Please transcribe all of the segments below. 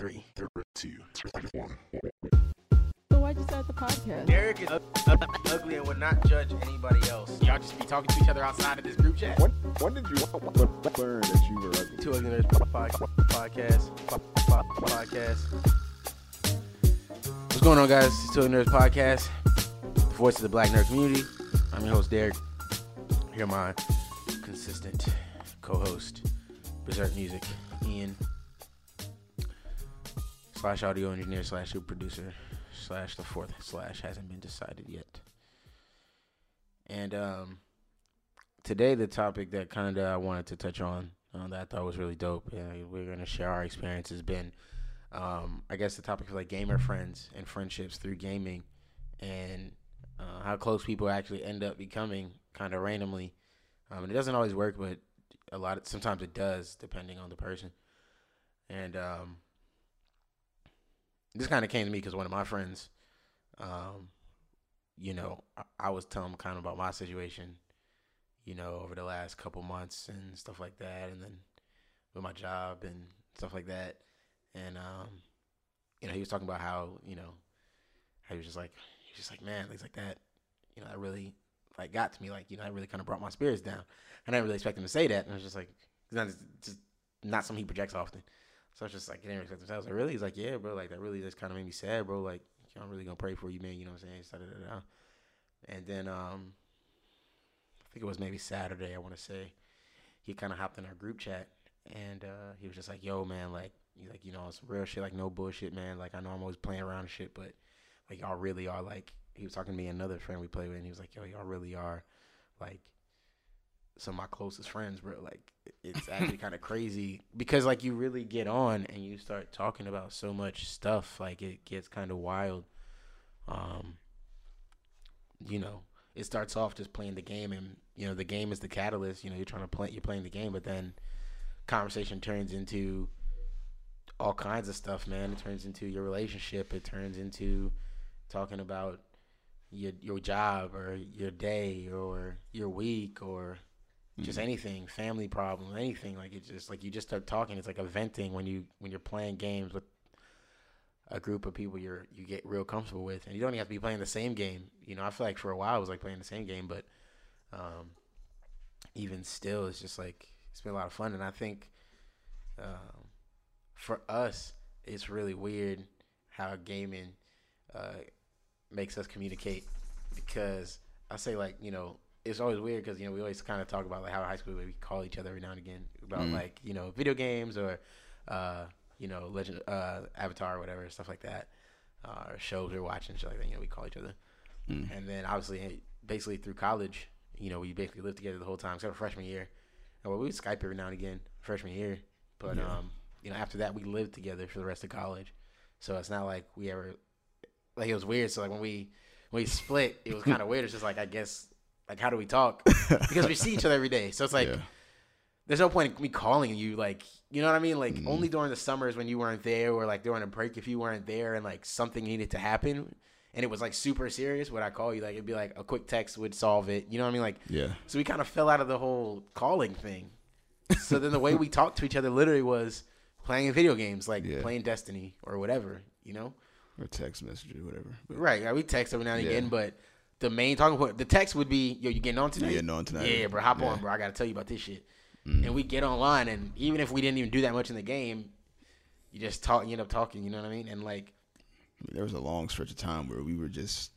three, three, two, three, one. So why'd you start the podcast? Derek is u- u- ugly and would not judge anybody else. Y'all just be talking to each other outside of this group chat. When, when did you learn that you were ugly? Two Ugly Nerds podcast. po- po- Podcast. What's going on, guys? It's Two Ugly Nerds podcast. The voice of the Black nerd community. I'm your host, Derek. Here, my consistent co-host, Berserk Music, Ian, slash audio engineer slash super producer slash the fourth slash hasn't been decided yet. And um, today the topic that kind of I wanted to touch on uh, that I thought was really dope. Yeah, we're gonna share our experiences. Been, um, I guess the topic of like gamer friends and friendships through gaming, and uh, how close people actually end up becoming kind of randomly. Um, and it doesn't always work, but a lot of sometimes it does, depending on the person. And um, this kind of came to me because one of my friends, um, you know, I, I was telling him kind of about my situation, you know, over the last couple months and stuff like that, and then with my job and stuff like that, and um, you know, he was talking about how you know, how he was just like, he was just like, man, things like that, you know, that really like got to me, like you know, that really kind of brought my spirits down. I didn't really expect him to say that, and I was just like, it's not, it's just not something he projects often. So I was just like, I didn't to. I was like, really? He's like, yeah, bro. Like that really just kind of made me sad, bro. Like I'm really gonna pray for you, man. You know what I'm saying? And then um, I think it was maybe Saturday. I want to say he kind of hopped in our group chat, and uh, he was just like, "Yo, man, like, he's like, you know, some real shit, like no bullshit, man. Like I know I'm always playing around and shit, but like y'all really are like." He was talking to me another friend we play with, and he was like, "Yo, y'all really are like." Some of my closest friends, bro. Like it's actually kind of crazy because like you really get on and you start talking about so much stuff. Like it gets kind of wild. Um, you know, it starts off just playing the game, and you know the game is the catalyst. You know, you're trying to play, you're playing the game, but then conversation turns into all kinds of stuff, man. It turns into your relationship. It turns into talking about your your job or your day or your week or just anything, family problems, anything. Like it just like you just start talking. It's like a venting when you when you're playing games with a group of people you're you get real comfortable with, and you don't even have to be playing the same game. You know, I feel like for a while I was like playing the same game, but um, even still, it's just like it's been a lot of fun, and I think um, for us, it's really weird how gaming uh, makes us communicate because I say like you know it's always weird because you know we always kind of talk about like how in high school we call each other every now and again about Mm. like you know video games or uh, you know legend uh, Avatar or whatever stuff like that uh, or shows we're watching shit like that. You know we call each other, Mm. and then obviously basically through college, you know we basically lived together the whole time except for freshman year. And well, we would Skype every now and again freshman year, but Yeah. um, you know after that we lived together for the rest of college. So it's not like we ever like it was weird. So like when we when we split, it was kind of weird. It's just like I guess like how do we talk because we see each other every day. So it's like yeah. there's no point in me calling you like you know what I mean. Like Mhm. only during the summers when you weren't there, or like during a break if you weren't there, and like something needed to happen. And it was like super serious. Would I call you? Like it'd be like a quick text would solve it. You know what I mean? Like yeah. so we kind of fell out of the whole calling thing. So then the way we talked to each other literally was playing video games, like Yeah. playing Destiny or whatever, you know? Or text message or whatever. But Right. Yeah, we text every now and Yeah. again, but the main talking point, the text would be, yo, you getting on tonight? You getting on tonight? Yeah, bro, hop Yeah. on, bro. I got to tell you about this shit. Mm. And we get online, and even if we didn't even do that much in the game, you just talk, you end up talking, you know what I mean? And like, there was a long stretch of time where we were just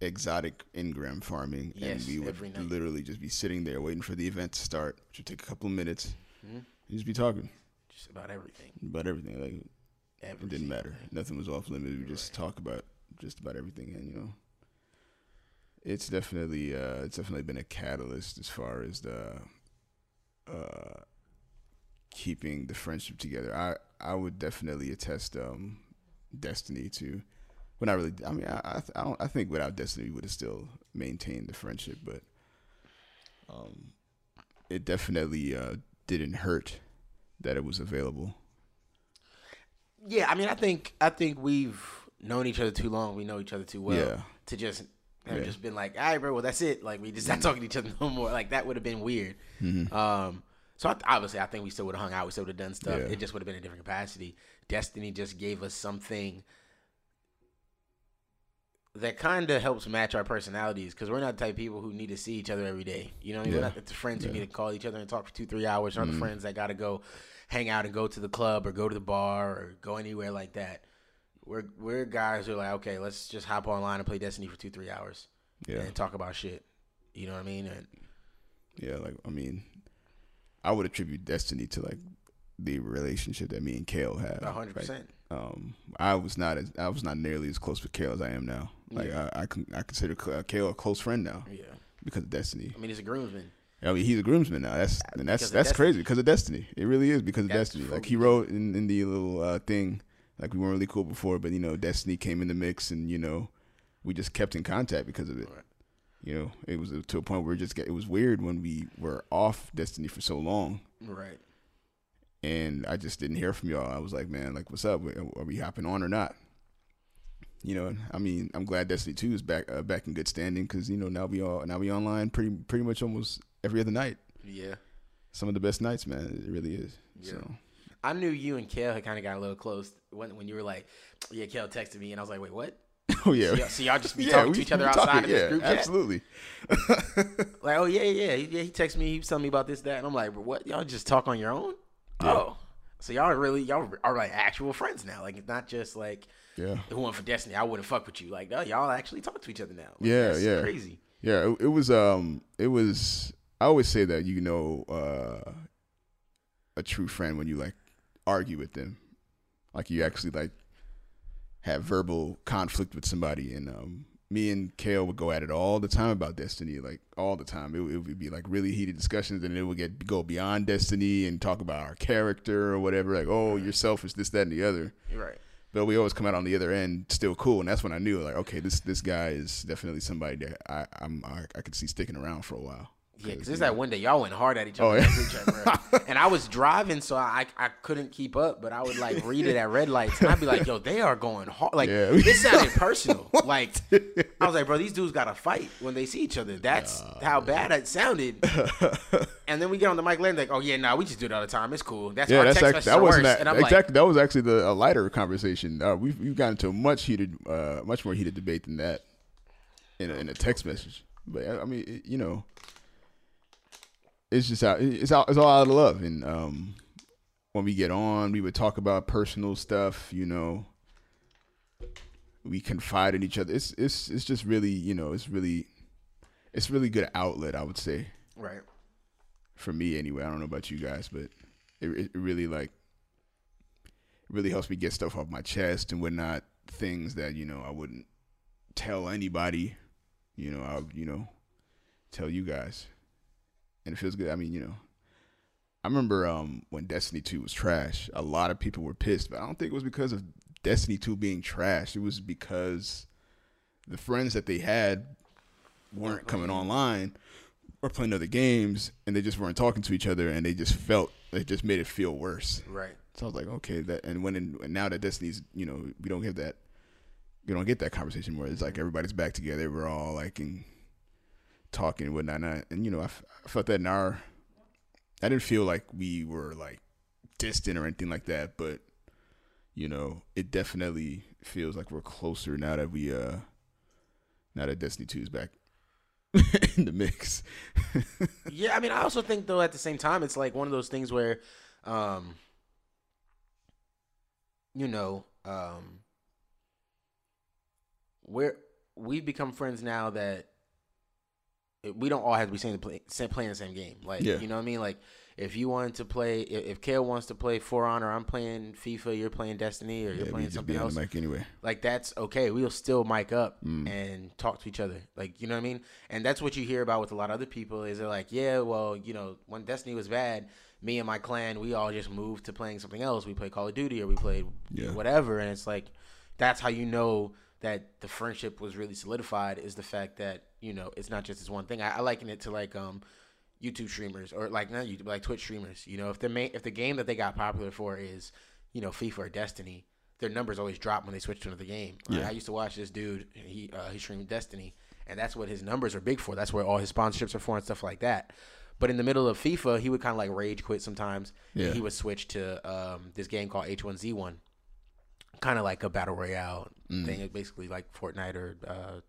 exotic engram farming, Yes, and we would literally just be sitting there waiting for the event to start, which would take a couple of minutes, Mhm. and just be talking just about everything. about everything. Like it didn't matter. Nothing was off limits. We just talk about just about everything, and you know, it's definitely uh, it's definitely been a catalyst as far as the uh, keeping the friendship together. I I would definitely attest um, Destiny to. Well, not really. I mean, I I, I don't. I think without Destiny, we would have still maintained the friendship, but um, it definitely uh, didn't hurt that it was available. Yeah, I mean, I think I think we've known each other too long. We know each other too well Yeah. to just have Yeah. just been like, all right, bro, well, that's it. Like we just not talking to each other no more. Like that would have been weird. Mhm. Um, So I, obviously, I think we still would have hung out. We still would have done stuff. Yeah. It just would have been a different capacity. Destiny just gave us something that kind of helps match our personalities because we're not the type of people who need to see each other every day. You know, what I mean? Yeah. we're not the friends who need to call each other and talk for two, three hours. We're not Mhm. the friends that got to go hang out and go to the club or go to the bar or go anywhere like that. We're we're guys who are like, okay, let's just hop online and play Destiny for two, three hours Yeah, and talk about shit. You know what I mean? And yeah. Like I mean, I would attribute Destiny to like the relationship that me and Kale had. a hundred Like, percent. um, I was not as I was not nearly as close with Kale as I am now. Like Yeah. I, I can I consider K- Kale a close friend now Yeah. because of Destiny. I mean, he's a groomsman. I mean, he's a groomsman now. That's and that's that's Destiny. crazy because of Destiny. It really is because of That's Destiny. Like he wrote in, in the little uh, thing, like we weren't really cool before, but you know, Destiny came in the mix, and you know, we just kept in contact because of it. Right. You know, it was to a point where it just it was weird when we were off Destiny for so long, Right. and I just didn't hear from y'all. I was like, man, like, what's up? Are we hopping on or not? You know, I mean, I'm glad Destiny Two is back uh, back in good standing because you know now we all now we online pretty pretty much almost every other night. Yeah. Some of the best nights, man. It really is. Yeah. So I knew you and Kale had kind of got a little close when when you were like, yeah, Kale texted me, and I was like, wait, what? Oh yeah. So y'all, so y'all just be yeah, talking we- to each other outside talking, of this yeah, group chat? Absolutely. Like, oh yeah, yeah, yeah. He texted me. He was telling me about this, that, and I'm like, but what? Y'all just talk on your own? Yeah. Oh, so y'all are really y'all are like actual friends now. Like, it's not just like yeah. it weren't for Destiny, I wouldn't fuck with you. Like, no, y'all actually talk to each other now. Like, Yeah, yeah. crazy. Yeah, it, it was um it was I always say that you know uh a true friend when you like argue with them. Like you actually like have verbal conflict with somebody and um me and Kale would go at it all the time about Destiny, like all the time. It, it would be like really heated discussions, and it would get go beyond Destiny and talk about our character or whatever. Like, oh, you're selfish, this, that, and the other. Right. but we always come out on the other end still cool, and that's when I knew like, okay, this this guy is definitely somebody that I I'm I, I could see sticking around for a while. Yeah, because there's that one day y'all went hard at each Oh, other. in yeah. chat, and I was driving, so I I couldn't keep up. But I would like read it at red lights, and I'd be like, "Yo, they are going hard." Like Yeah. it sounded personal. Like I was like, "Bro, these dudes got to fight when they see each other." That's how bad it sounded. and then we get on the mic later, like, "Oh yeah, nah, we just do it all the time. It's cool." That's yeah, our that's text actually that wasn't that, exactly that was actually the a lighter conversation. Uh, we've we've gotten into a much heated, uh, much more heated debate than that in a, in a text message. But I I mean, it, you know, it's just out. It's out. It's all out of love. And um, when we get on, we would talk about personal stuff. You know, we confide in each other. It's it's it's just really you know it's really it's really good outlet. I would say right. for me anyway. I don't know about you guys, but it, it really like really helps me get stuff off my chest and whatnot. Things that you know I wouldn't tell anybody. You know, I would, you know tell you guys, and it feels good. I mean, you know, I remember um when Destiny Two was trash. A lot of people were pissed, but I don't think it was because of Destiny Two being trash. It was because the friends that they had weren't coming online or playing other games and they just weren't talking to each other and they just felt it just made it feel worse. Right. So I was like, okay, that and when in, and now that Destiny's, you know, we don't get that, we don't get that conversation where it's like everybody's back together, we're all like in talking and whatnot, and, I, and you know, I, f- I felt that in our, I didn't feel like we were like distant or anything like that, but you know, it definitely feels like we're closer now that we, uh, now that Destiny Two is back in the mix. Yeah, I mean, I also think though at the same time, it's like one of those things where, um, you know, um, we're we've become friends now that we don't all have to be saying play, playing the same game. Like, Yeah. you know what I mean? Like, if you wanted to play, if, if Kale wants to play For Honor, I'm playing FIFA, you're playing Destiny, or Yeah, you're playing something on else the mic anyway. like that's okay. We'll still mic up Mm. and talk to each other. Like, you know what I mean? And that's what you hear about with a lot of other people is they're like, yeah, well, you know, when Destiny was bad, me and my clan, we all just moved to playing something else. We played Call of Duty or we played Yeah. whatever. And it's like, that's how you know that the friendship was really solidified is the fact that, you know, it's not just this one thing. I, I liken it to like, um, YouTube streamers or like not YouTube, like Twitch streamers. You know, if the main, if the game that they got popular for is, you know, FIFA or Destiny, their numbers always drop when they switch to another game. Like, Yeah. I used to watch this dude. He uh, he streamed Destiny, and that's what his numbers are big for. That's where all his sponsorships are for and stuff like that. But in the middle of FIFA, he would kind of like rage quit sometimes. and Yeah. he would switch to um, this game called H1Z1, kind of like a battle royale Mm. thing. Basically like Fortnite or uh,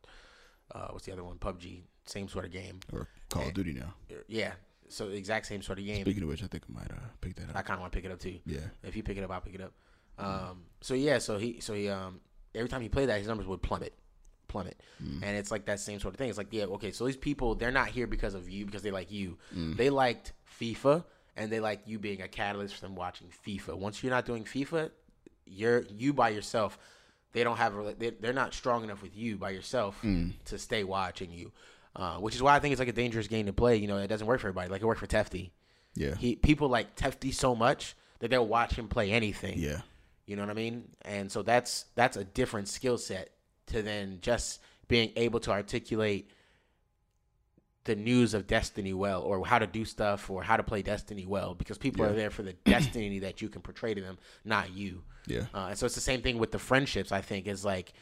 uh, what's the other one? PUBG. Same sort of game. or Call of Duty now. Yeah. So the exact same sort of game. Speaking of which, I think I might uh, pick that up. I kind of want to pick it up too. Yeah. If you pick it up, I'll pick it up. Um, so yeah, so he, so he, um, every time he played that, his numbers would plummet, plummet, and it's like that same sort of thing. It's like, yeah, okay, so these people, they're not here because of you, because they like you. They liked FIFA, and they like you being a catalyst for them watching FIFA. Once you're not doing FIFA, you're you by yourself. They don't have, a, they- they're not strong enough with you by yourself to stay watching you. Uh, which is why I think it's like a dangerous game to play. You know, it doesn't work for everybody. Like it worked for Tefty. Yeah. He people like Tefty so much that they'll watch him play anything. Yeah. You know what I mean? And so that's that's a different skill set to then just being able to articulate the news of Destiny well or how to do stuff or how to play Destiny well because people are there for the destiny that you can portray to them, not you. Yeah. Uh, and so it's the same thing with the friendships. I think is like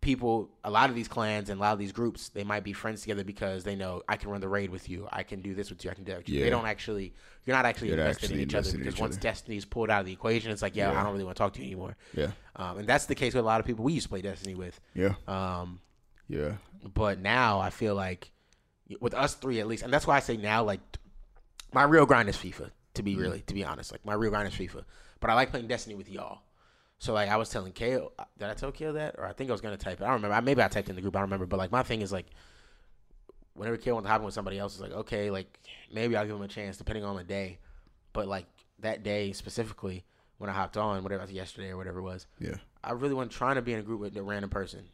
people, a lot of these clans and a lot of these groups, they might be friends together because they know I can run the raid with you, I can do this with you, I can do that. With you. Yeah. They don't actually, you're not actually You're invested actually in each other because each once other. Destiny's pulled out of the equation, it's like, yeah, Yeah. I don't really want to talk to you anymore. Yeah. Um, and that's the case with a lot of people we used to play Destiny with. Yeah. Um, Yeah. but now I feel like with us three at least, and that's why I say now, like my real grind is FIFA. To be mm. really, to be honest, like my real grind is FIFA. But I like playing Destiny with y'all. So like I was telling Kale, uh, did I tell Kale that, or I think I was gonna type it. I don't remember. I- Maybe I typed in the group. I don't remember. But like my thing is like, whenever Kale wants to hop in with somebody else, it's like okay, like maybe I'll give him a chance depending on the day. But like that day specifically, when I hopped on, whatever it was yesterday or whatever it was, Yeah. I really wasn't trying to be in a group with a random person.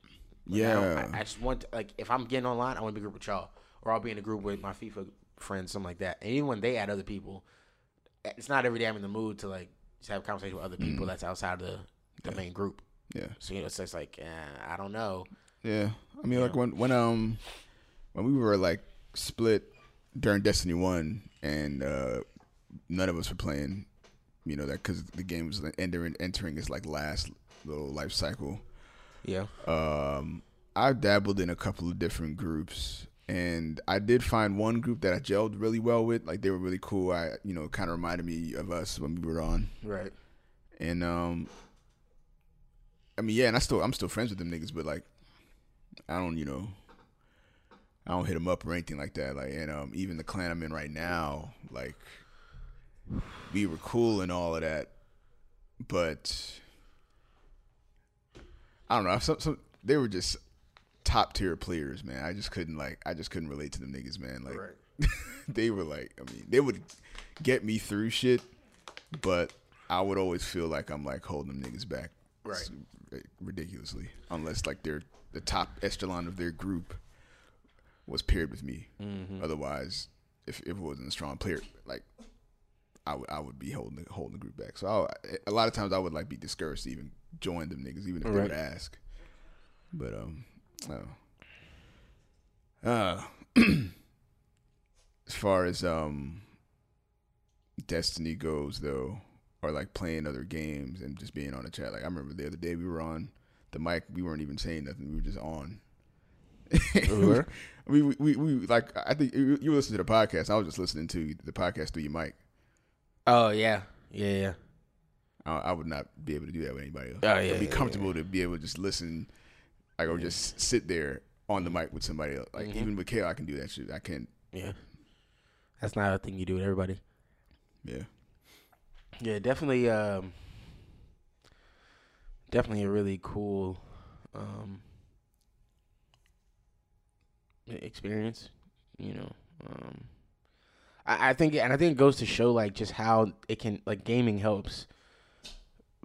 Like, I Yeah. I, I just want to, like if I'm getting online, I want to be a group with y'all, or I'll be in a group with my FIFA friends, something like that. And even when they add other people, it's not every day I'm in the mood to like just have a conversation with other people Mm. that's outside of the, the main group. Yeah. So you know, it's just like eh, I don't know. Yeah, I mean, like when when um when we were like split during Destiny One, and uh none of us were playing, you know that because the game was entering entering its like last little life cycle. Yeah. Um, I dabbled in a couple of different groups, and I did find one group that I gelled really well with. Like they were really cool. I you know kind of reminded me of us when we were on, Right. and um, I mean yeah, and I still I'm still friends with them niggas, but like I don't you know I don't hit them up or anything like that. Like and um, even the clan I'm in right now, like we were cool and all of that, but I don't know. Some, some they were just top tier players, man. I just couldn't like I just couldn't relate to them niggas, man. Like Right. they were like I mean they would get me through shit, but I would always feel like I'm like holding them niggas back, Right. Ridiculously, unless like they're the top echelon of their group was paired with me. Mm-hmm. Otherwise, if, if it wasn't a strong player, like I would I would be holding the, holding the group back. So I, a lot of times I would like be discouraged to even join them niggas, even if they would ask. But um, oh. uh, as far as um, Destiny goes, though, or like playing other games and just being on the chat. Like I remember the other day we were on the mic, we weren't even saying nothing. We were just on. We were? we, we, we, like I think you, you listened to the podcast. I was just listening to the podcast through your mic. Oh yeah. Yeah. Yeah. I, I would not be able to do that with anybody else. Oh, yeah, It'd be yeah, comfortable to be able to just listen, like or just sit there on the mic with somebody else. Like Mhm. even with Kale, I can do that shit. I can't. Yeah. That's not a thing you do with everybody. Yeah. Yeah, definitely. Um, definitely a really cool um, experience. You know, um, I, I think, and I think it goes to show like just how it can like gaming helps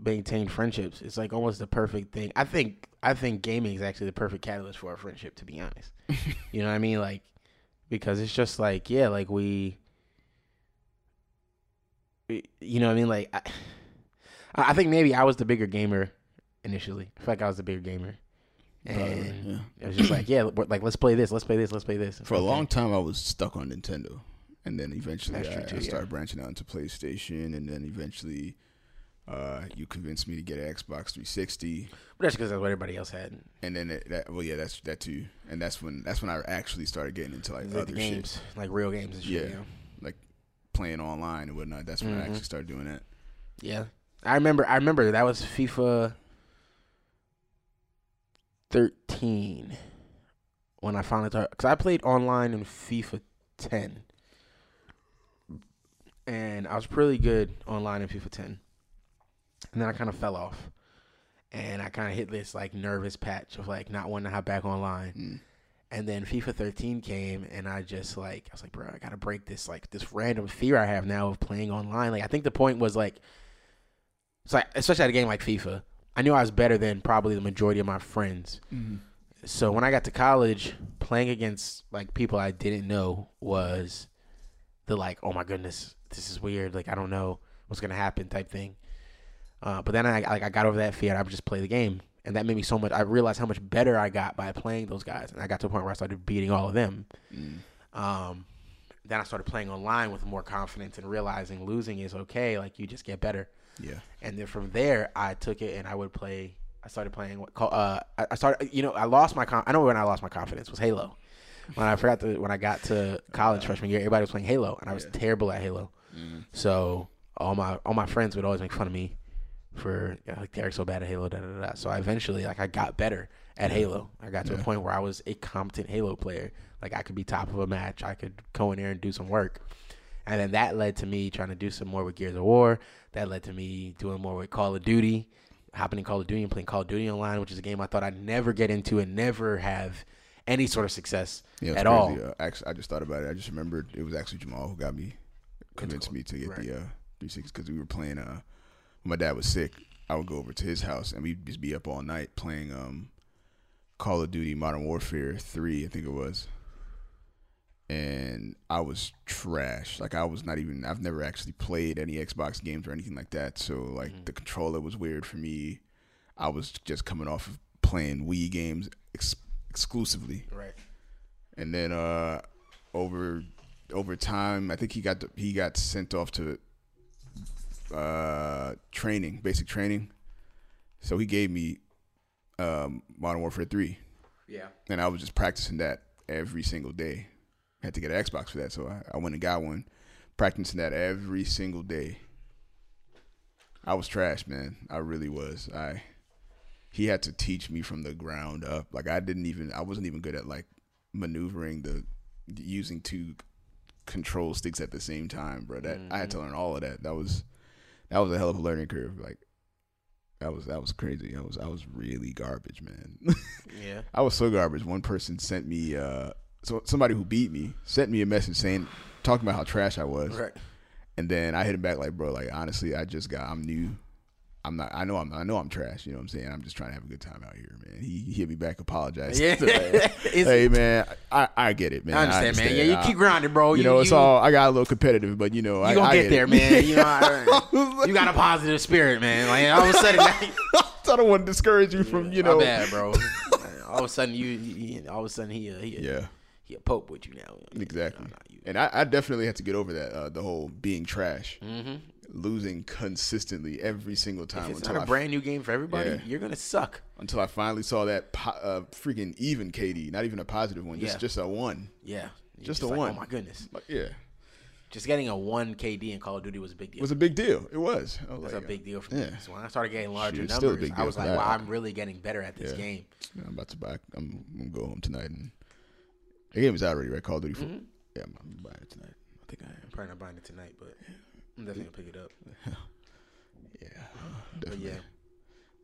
maintain friendships. It's like almost the perfect thing. I think. I think gaming is actually the perfect catalyst for our friendship. To be honest, you know what I mean? Like because it's just like yeah, like we you know what I mean? Like, I, I think maybe I was the bigger gamer initially. I feel like I was the bigger gamer, and yeah. it was just like, yeah, we're- like let's play this, let's play this, let's play this. For a long time, I was stuck on Nintendo, and then eventually I, too, I yeah. started branching out into PlayStation, and then eventually. Uh, you convinced me to get an Xbox 360, but that's because that's what everybody else had. and then it, that well, yeah, that's that too, and that's when that's when I actually started getting into like Like other games, shit. like real games and shit. Yeah. Yeah. like playing online and whatnot. That's when I Mhm. actually started doing that. Yeah, I remember. I remember that was FIFA thirteen when I finally started. Because I played online in FIFA ten, and I was pretty good online in FIFA ten. And then I kind of fell off, and I kind of hit this like nervous patch of like not wanting to hop back online. Mm. And then FIFA 13 came, and I just like I was like, bro, I gotta break this like this random fear I have now of playing online. Like I think the point was like, it's like especially at a game like FIFA, I knew I was better than probably the majority of my friends. So when I got to college, playing against like people I didn't know was the like, oh my goodness, this is weird. Like I don't know what's gonna happen type thing. Uh, but then I like I got over that fear. I would just play the game, and that made me so much. I realized how much better I got by playing those guys, and I got to a point where I started beating all of them. Mm. Um, then I started playing online with more confidence and realizing losing is okay. Like you just get better. Yeah. And then from there, I took it and I would play. I started playing what call. Uh, I started. You know, I lost my. Con- I know when I lost my confidence was Halo. When I forgot to when I got to college freshman year, everybody was playing Halo, and I was Yeah. terrible at Halo. Mm. So all my all my friends would always make fun of me for you know, like Derek's so bad at Halo. Da, da, da. So I eventually like I got better at Halo. I got to a point where I was a competent Halo player. Like I could be top of a match. I could go in there and do some work. And then that led to me trying to do some more with Gears of War. That led to me doing more with Call of Duty, hopping in Call of Duty and playing Call of Duty Online, which is a game I thought I'd never get into and never have any sort of success Yeah, at all. crazy. Uh, actually, I just thought about it. I just remembered it was actually Jamal who got me, convinced me to get Right. the uh, 360 because we were playing. Uh, when my dad was sick, I would go over to his house and we'd just be up all night playing um, Call of Duty Modern Warfare 3, I think it was. And I was trash. Like I was not even. I've never actually played any Xbox games or anything like that. So like Mhm. the controller was weird for me. I was just coming off of playing Wii games ex- exclusively Right. and then uh over over time i think he got the, he got sent off to uh training basic training. So he gave me um modern warfare 3 Yeah. and i was just practicing that every single day. I had to get an xbox for that so i, I went and got one. Practicing that every single day. I was trash man. I really was. I he had to teach me from the ground up. Like i didn't even i wasn't even good at like maneuvering the using two control sticks at the same time, bro. That I had to learn all of that. That was that was a hell of a learning curve. Like that was that was crazy. I was I was really garbage, man. Yeah. I was so garbage. One person sent me uh so somebody who beat me sent me a message saying talking about how trash I was. Right. And then I hit him back like, bro, like honestly, I just got I'm new. I'm not I know I'm I know I'm trash, you know what I'm saying? I'm just trying to have a good time out here, man. He, hit me back, apologized. Yeah. Hey man, I, I get it, man. I understand, man. Yeah, you keep grinding, bro. you, know, it's all I got a little competitive, but you know, You I, gonna I get there, it. man. You know, I, you got a positive spirit, man. Like all of a sudden, I don't want to discourage you from, you know. my bad, bro. all of a sudden, you, you all of a sudden he, a- he, Yeah, he a pope with you now. exactly. No, And I, I definitely had to get over that, uh, the whole being trash, Mhm. Losing consistently every single time If it's until not I a brand new game for everybody, Yeah. you're gonna suck. until I finally saw that po- uh, freaking even KD, not even a positive one, just Yeah. just a one. Yeah, You're Just a like, one. Oh my goodness, Like, yeah, just getting a one KD in Call of Duty was a big deal. it was a big deal. It was. I was That's like, a big deal for me. yeah. So when I started getting larger Shoot, it's still a numbers, I was like. "Wow, I'm really getting better at this Yeah. game." I'm about to buy. I'm, I'm gonna go home tonight and the game is out already, right? Call of Duty. 4 Mhm. Yeah, I'm, I'm buying it tonight. I think I am. I'm probably not buying it tonight, but I'm definitely gonna pick it up. Yeah, But definitely. yeah,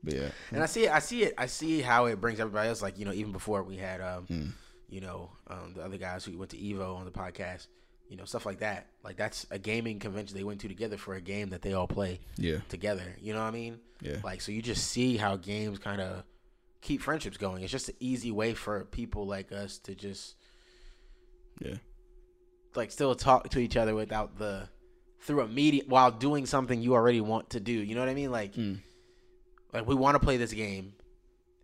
But yeah, and I see it. I see it. I see how it brings everybody else. Like you know, even before we had, um, Mm. you know, um, the other guys who went to Evo on the podcast, you know, stuff like that. Like that's a gaming convention they went to together for a game that they all play yeah, together. You know what I mean? yeah, Like so, you just see how games kind of keep friendships going. It's just an easy way for people like us to just yeah, like still talk to each other without the through a media while doing something you already want to do. You know what I mean? Like Mm. like we want to play this game,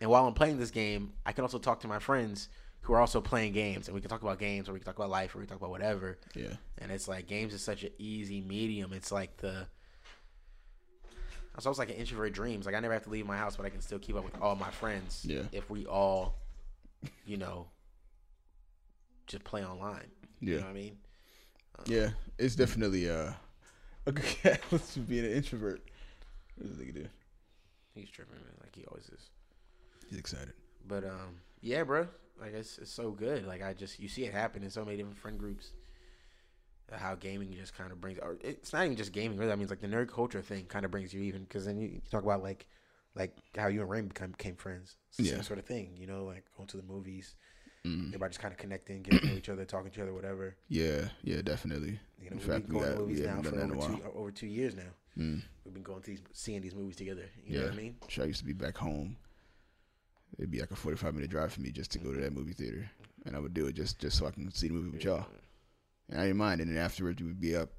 and while I'm playing this game, I can also talk to my friends who are also playing games, and we can talk about games, or we can talk about life, or we can talk about whatever. yeah, And it's like games is such an easy medium. It's like the it's almost like an introvert dreams. Like I never have to leave my house, but I can still keep up with all my friends. Yeah. If we all, you know, just play online. Yeah. You know what I mean? Yeah, it's definitely uh, a good catalyst for being an introvert. What does nigga do? He's tripping, man, like he always is. He's excited. But um, yeah, bro. Like it's it's so good. Like I just you see it happen in so many different friend groups. Uh, How gaming just kind of brings, or it's not even just gaming. Really, I mean, like the nerd culture thing kind of brings you even because then you, you talk about like, like how you and Rain become became friends. It's the Yeah. same sort of thing, you know, like going to the movies, Mm. everybody just kind of connecting, getting to know each other, talking to each other, whatever. Yeah, yeah, definitely. You know, In we've fact, been we, going got, to we movies now for done that in over two over two years now. Mm. We've been going to these, seeing these movies together. You know Yeah. what I mean? Sure, I used to be back home. It'd be like a forty-five minute drive for me just to go to that movie theater, and I would do it just just so I can see the movie with y'all. And I didn't mind. And then afterwards, we would be up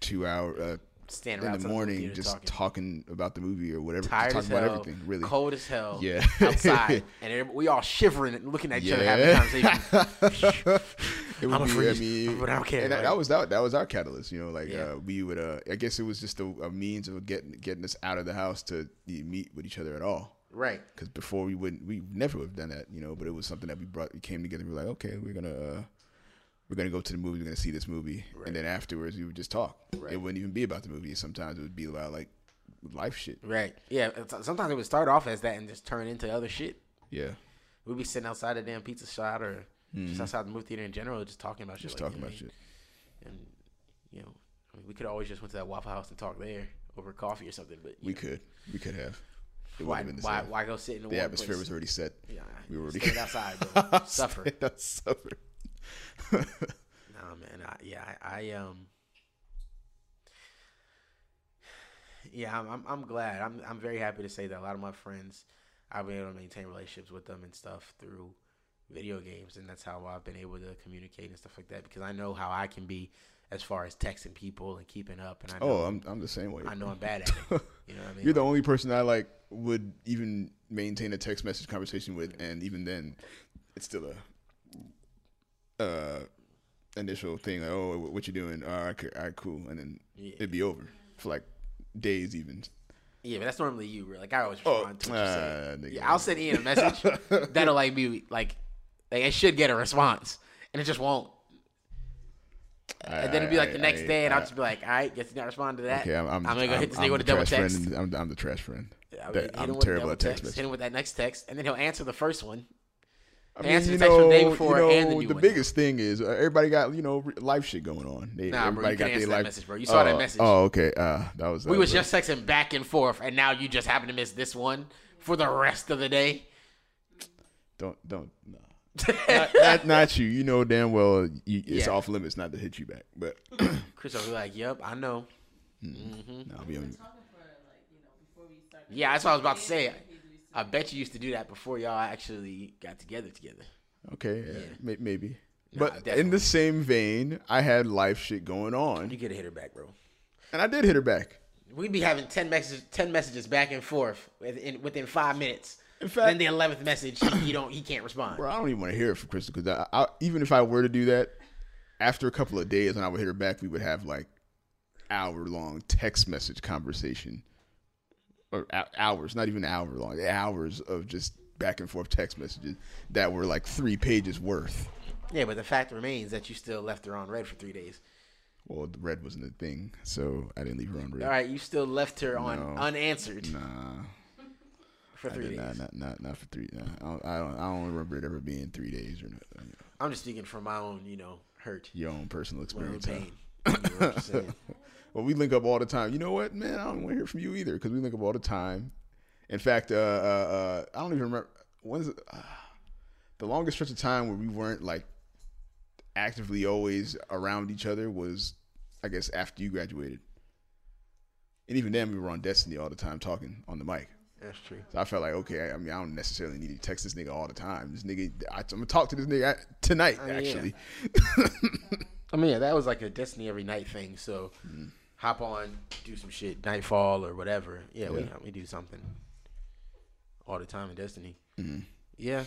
two hour uh, Standing in the morning, theater just talking. talking. about the movie or whatever. tired talking as about everything, really. cold as hell, Yeah. outside, and we all shivering and looking at each other, having a conversation. it would I'm be, freeze, I mean, but I don't care, And that, like- that was that, that was our catalyst, you know. Like Yeah. uh, we would, uh, I guess it was just a, a means of getting getting us out of the house to meet with each other at all. right. Because before we wouldn't, we never would have done that, you know. But it was something that we brought, we came together. We were like, okay, we're gonna, uh, we're gonna go to the movie. We're gonna see this movie, Right. and then afterwards we would just talk. Right. It wouldn't even be about the movie. Sometimes it would be about like life shit. Right. Yeah. Sometimes it would start off as that and just turn into other shit. Yeah, We'd be sitting outside a damn pizza shop or just outside the movie theater in general, just talking about shit. Mm-hmm. just like talking about shit. And you know, I mean, we could always just went to that Waffle House and talk there over coffee or something. But We know, could, we could have. It Why, been the why, same. why go sit in the, The atmosphere place? was already set. Yeah, we were already- outside, bro. Suffer. That's suffer. Nah, man. I, yeah, I, I um. Yeah, I'm, I'm. I'm glad. I'm. I'm very happy to say that a lot of my friends, I've been able to maintain relationships with them and stuff through video games, and that's how I've been able to communicate and stuff like that. Because I know how I can be as far as texting people and keeping up, and I know Oh, I'm I'm the same way. I know I'm bad at it. You know what I mean? You're the only person I like would even maintain a text message conversation with, and even then, it's still a uh initial thing. Like, oh, what you doing? All right, all right, cool, and then Yeah. it'd be over for like days, even. Yeah, but that's normally you. bro. Like I always Oh, to what you ah, say. Yeah, I'll send Ian a message that'll like be like, like it should get a response, and it just won't. and then it'd be like the next I- day, and I'll just be like, all right, guess you not respond to that. Okay, I'm, I'm, gonna go hit this I'm nigga with a double text. Friend, I'm, I'm the trash friend. I'm, that, I'm terrible at text Hit him with that next text, and then he'll answer the first one. I They answer the text from the day before you know, and the the biggest thing is uh, everybody got you know life shit going on. They, Nah, bro, everybody you got couldn't their that life. message, bro. You saw that Oh, message. Oh, okay. Uh, that was. That We was a- just texting back and forth, and now you just happen to miss this one for the rest of the day. Don't don't. No. not, not, not you. You know damn well you, it's Yeah. off limits not to hit you back. But Chris will be like, "Yep, I know." no, I'll be on. Yeah, that's what I was about to say. I bet you used to do that before y'all actually got together together. Okay, yeah, may, maybe. Nah, but in the same vein, I had life shit going on, You could have hit her back, bro. and I did hit her back. We'd be having 10 messages, 10 messages back and forth within, within five minutes. In fact- then the 11th message, he, don't, he can't respond. Bro, I don't even want to hear it from Crystal because I, I, even if I were to do that, after a couple of days when I would hit her back, we would have like hour long text message conversation, or hours, not even hour long, hours of just back and forth text messages that were like three pages worth. Yeah, but the fact remains that you still left her on read for three days. Well, the read wasn't a thing, so I didn't leave her on read. All right, you still left her on unanswered Nah, for three days. not, not, not, not for three. Nah, I, don't, I don't, I don't remember it ever being three days or nothing. I'm just speaking from my own, you know, hurt, Your own personal my own experience. huh? pain. You know what I'm saying? Well, we link up all the time. You know what, man? I don't want to hear from you either because we link up all the time. In fact, uh, uh, uh, I don't even remember when's uh, the longest stretch of time where we weren't like actively always around each other was, I guess, after you graduated. And even then, we were on Destiny all the time talking on the mic. That's true. So I felt like, okay, I mean, I don't necessarily need to text this nigga all the time. This nigga, I, I'm gonna talk to this nigga tonight, I mean, yeah. I mean, yeah, that was like a Destiny every night thing. So hop on, do some shit, Nightfall or whatever. Yeah, We, Yeah. we do something all the time in Destiny. Mhm. Yeah.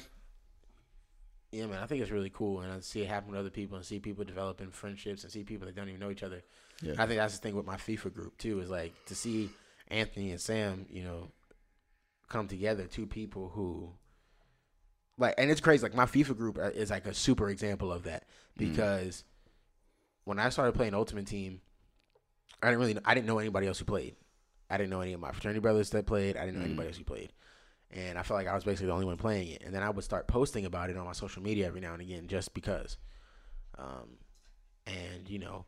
Yeah, man, I think it's really cool, and I see it happen with other people, and see people developing friendships, and see people that don't even know each other. Yeah. I think that's the thing with my FIFA group too, is like to see Anthony and Sam, you know, come together, two people who, like, and it's crazy. Like my FIFA group uh, is like a super example of that because when I started playing Ultimate Team, I didn't really I didn't know anybody else who played. I didn't know any of my fraternity brothers that played. I didn't know Mm. anybody else who played. And I felt like I was basically the only one playing it. And then I would start posting about it on my social media every now and again just because. Um, and you know,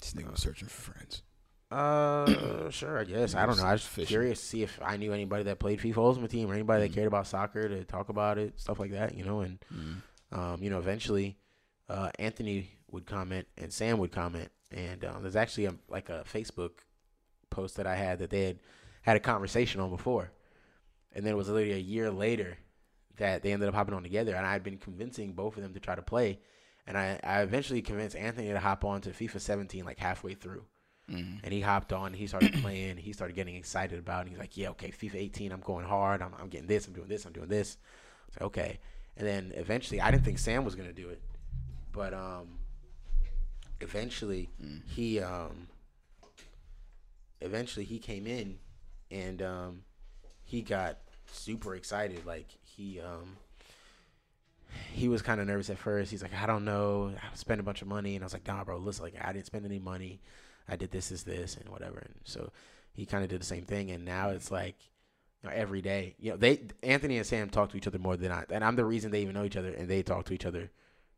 This nigga was searching for friends. uh, sure, I guess. I don't know. I was Fishing. curious to see if I knew anybody that played FIFA Ultimate Team or anybody that Mm. cared about soccer to talk about it, stuff like that, you know. And Mm. um, you know, eventually, uh, Anthony would comment and Sam would comment, and um, there's actually a, like a Facebook post that I had that they had had a conversation on before, and then it was literally a year later that they ended up hopping on together, and I had been convincing both of them to try to play, and I, I eventually convinced Anthony to hop on to FIFA 17 like halfway through. Mm. And he hopped on. He started playing. He started getting excited about. it. And he's like, "Yeah, okay, FIFA 18. I'm going hard. I'm, I'm getting this. I'm doing this. I'm doing this." I was like, "Okay." And then eventually, I didn't think Sam was gonna do it, but um, eventually Mm. he um, eventually he came in, and um, he got super excited. Like he um, he was kind of nervous at first. He's like, "I don't know. I spent a bunch of money," and I was like, "Nah, bro. Listen, like I didn't spend any money." I did this, this, this, and whatever. And so he kind of did the same thing. And now it's like, you know, every day, you know, they Anthony and Sam talk to each other more than I, and I'm the reason they even know each other, and they talk to each other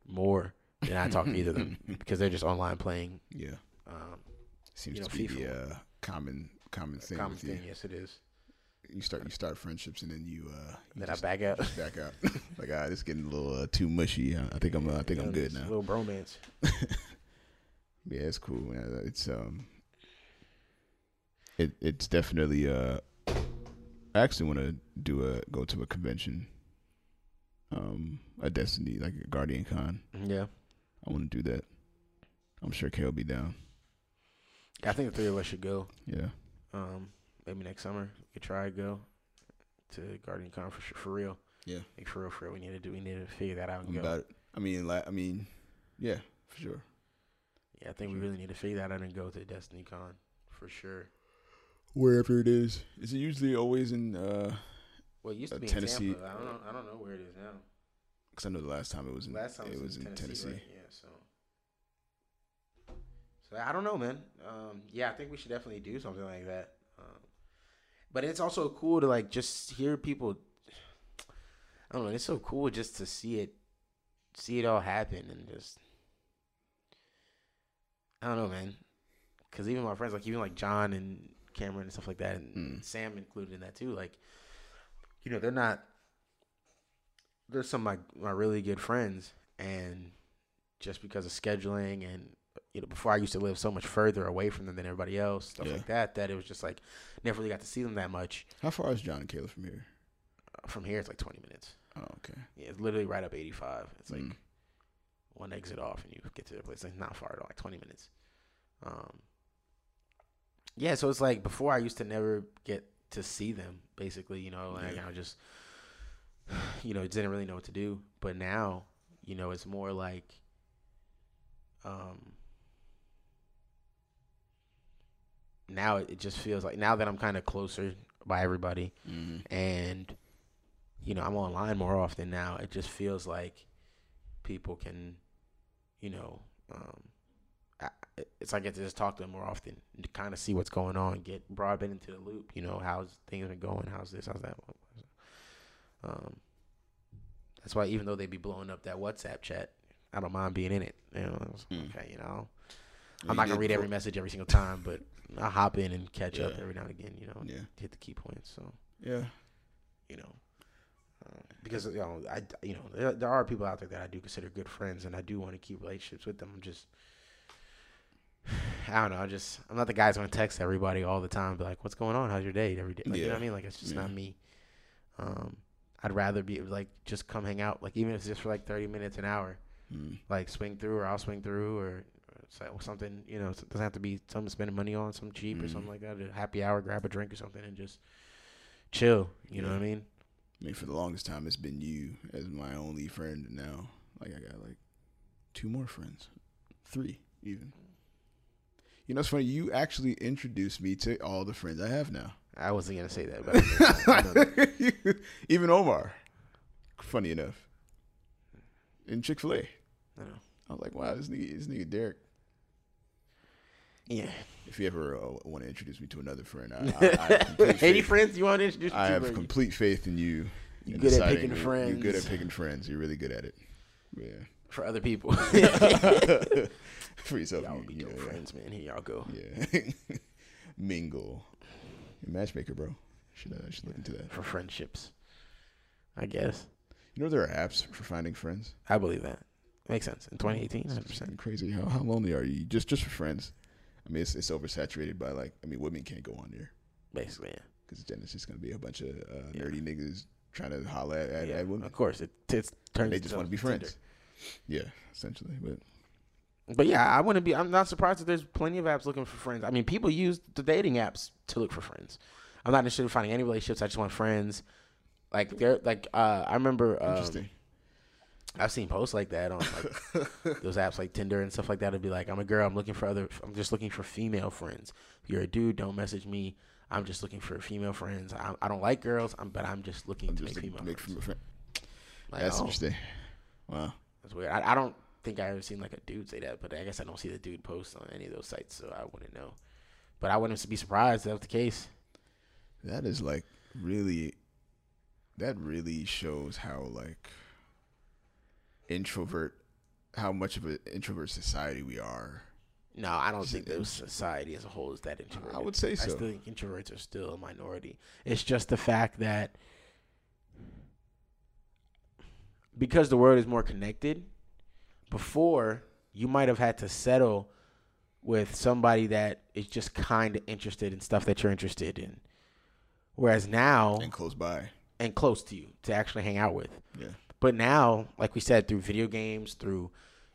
more than I talk to either of them because they're just online playing. Yeah. Um, Seems You know, to be FIFA. the uh, common common thing common with you. thing, yes, it is. You start you start friendships and then you uh you Then just I back out. back out. like ah, it's getting a little uh, too mushy. I think I'm uh, I think You I'm good now. Little bromance. Yeah, it's cool. Man. It's um, it it's definitely uh, I actually want to do a go to a convention, um, a Destiny like a Guardian Con. Yeah, I want to do that. I'm sure Kay will be down. I think the three of us should go. Yeah, Um, maybe next summer we could try to go to Guardian Con for, for real. Yeah. like for real, for real. We need to do. We need to figure that out and I'm go. about it. I mean, like, I mean, yeah, for sure. Yeah, I think we really need to figure that out and go to Destiny Con for sure. Wherever it is, is it usually always in? uh Well, it used to Uh, be Tennessee. in Tampa. I don't know. I don't know where it is now. Because I know the last time it was in. Last time it was in Tennessee. right? Yeah. So. So I don't know, man. Um, yeah, I think we should definitely do something like that. Um, but it's also cool to like just hear people. I don't know. It's so cool just to see it, see it all happen, and just. I don't know, man. Because even my friends, like even like John and Cameron and stuff like that, and Mm. Sam included in that too. Like, you know, they're not. There's some of my my really good friends, and just because of scheduling and you know, before I used to live so much further away from them than everybody else, stuff Yeah. like that, that it was just like never really got to see them that much. How far is John and Kayla from here? Uh, From here, it's like 20 minutes. Oh, okay. Yeah, it's literally right up 85. It's like Mm. one exit off, and you get to the place. Like not far at all, like 20 minutes. Um, yeah, so it's like before I used to never get to see them, basically, you know, like I Yeah. kind of just, you know, it didn't really know what to do. But now, you know, it's more like, um, now it just feels like now that I'm kind of closer by everybody, Mm-hmm. and you know I'm online more often now. It just feels like people can, you know, um, I, it's like I get to just talk to them more often to kind of see what's going on, get brought into the loop. You know, how's things been going? How's this? How's that? Um, that's why even though they be blowing up that WhatsApp chat, I don't mind being in it. You know, it's Mm. okay. You know, I'm not gonna read every message every single time, but I hop in and catch up every now and again. You know, Yeah. hit the key points. So Yeah. you know, uh, because you know, I you know there, there are people out there that I do consider good friends, and I do want to keep relationships with them. I'm just, I don't know. I just I'm not the guy who's gonna text everybody all the time, be like, "What's going on? How's your day?" Every day, like, you know what I mean? Like it's just Yeah. not me. Um, I'd rather be like just come hang out, like even if it's just for like 30 minutes, an hour, Mm. like swing through, or I'll swing through, or. so- Something you know, it doesn't have to be something spending money on, some cheap or Mhm. something like that. A happy hour, grab a drink or something, and just chill. You know what I mean? I mean, for the longest time, it's been you as my only friend. Now, like, I got like two more friends, three even. You know, it's funny. You actually introduced me to all the friends I have now. I wasn't gonna say that, but that. even Omar. Funny enough, in Chick Fil A, I know. I was like, wow, this nigga, this nigga Derek, Yeah. If you ever uh, want to introduce me to another friend, I, I, I have Any friends you want to introduce? me I have complete faith in you. You in good at picking who- You're good at picking friends. You're really good at it. Yeah. for other people. For yourself, y'all you, be you your know, friends, man. Here y'all go. Yeah. Mingle. You're a matchmaker, bro. Should I should look into that. For friendships, I guess. You know there are apps for finding friends. I believe that makes sense in 2018. 100%. crazy. How how lonely are you? Just just for friends. I mean, it's it's oversaturated by like. I mean, women can't go on there Basically, yeah. because then it's just gonna be a bunch of uh, Yeah. nerdy niggas trying to holler at, at, yeah, at women. Of course, it, it turns. They just want to be friends. Yeah, essentially. But Tinder. But yeah, I wouldn't be. I'm not surprised that there's plenty of apps looking for friends. I mean, people use the dating apps to look for friends. I'm not interested in finding any relationships. I just want friends. Like they're like uh, I remember um, interesting. I've seen posts like that on like those apps like Tinder and stuff like that. It'd be like, I'm a girl. I'm looking for other. I'm just looking for female friends. If you're a dude, don't message me. I'm just looking for female friends. I, I don't like girls, I'm, but I'm just looking I'm to just make female friends. friend. Like, That's oh, interesting. Wow. That's weird. I, I don't think I ever seen like a dude say that, but I guess I don't see the dude post on any of those sites, so I wouldn't know. But I wouldn't be surprised if that was the case. That is like really. That really shows how like introvert, how much of an introvert society we are. No, I don't think that society as a whole is that introverted. I would say so. I still think introverts are still a minority. It's just the fact that because the world is more connected, before you might have had to settle with somebody that is just kind of interested in stuff that you're interested in. Whereas now, and close by. and close to you to actually hang out with. Yeah. But now, like we said, through video games, through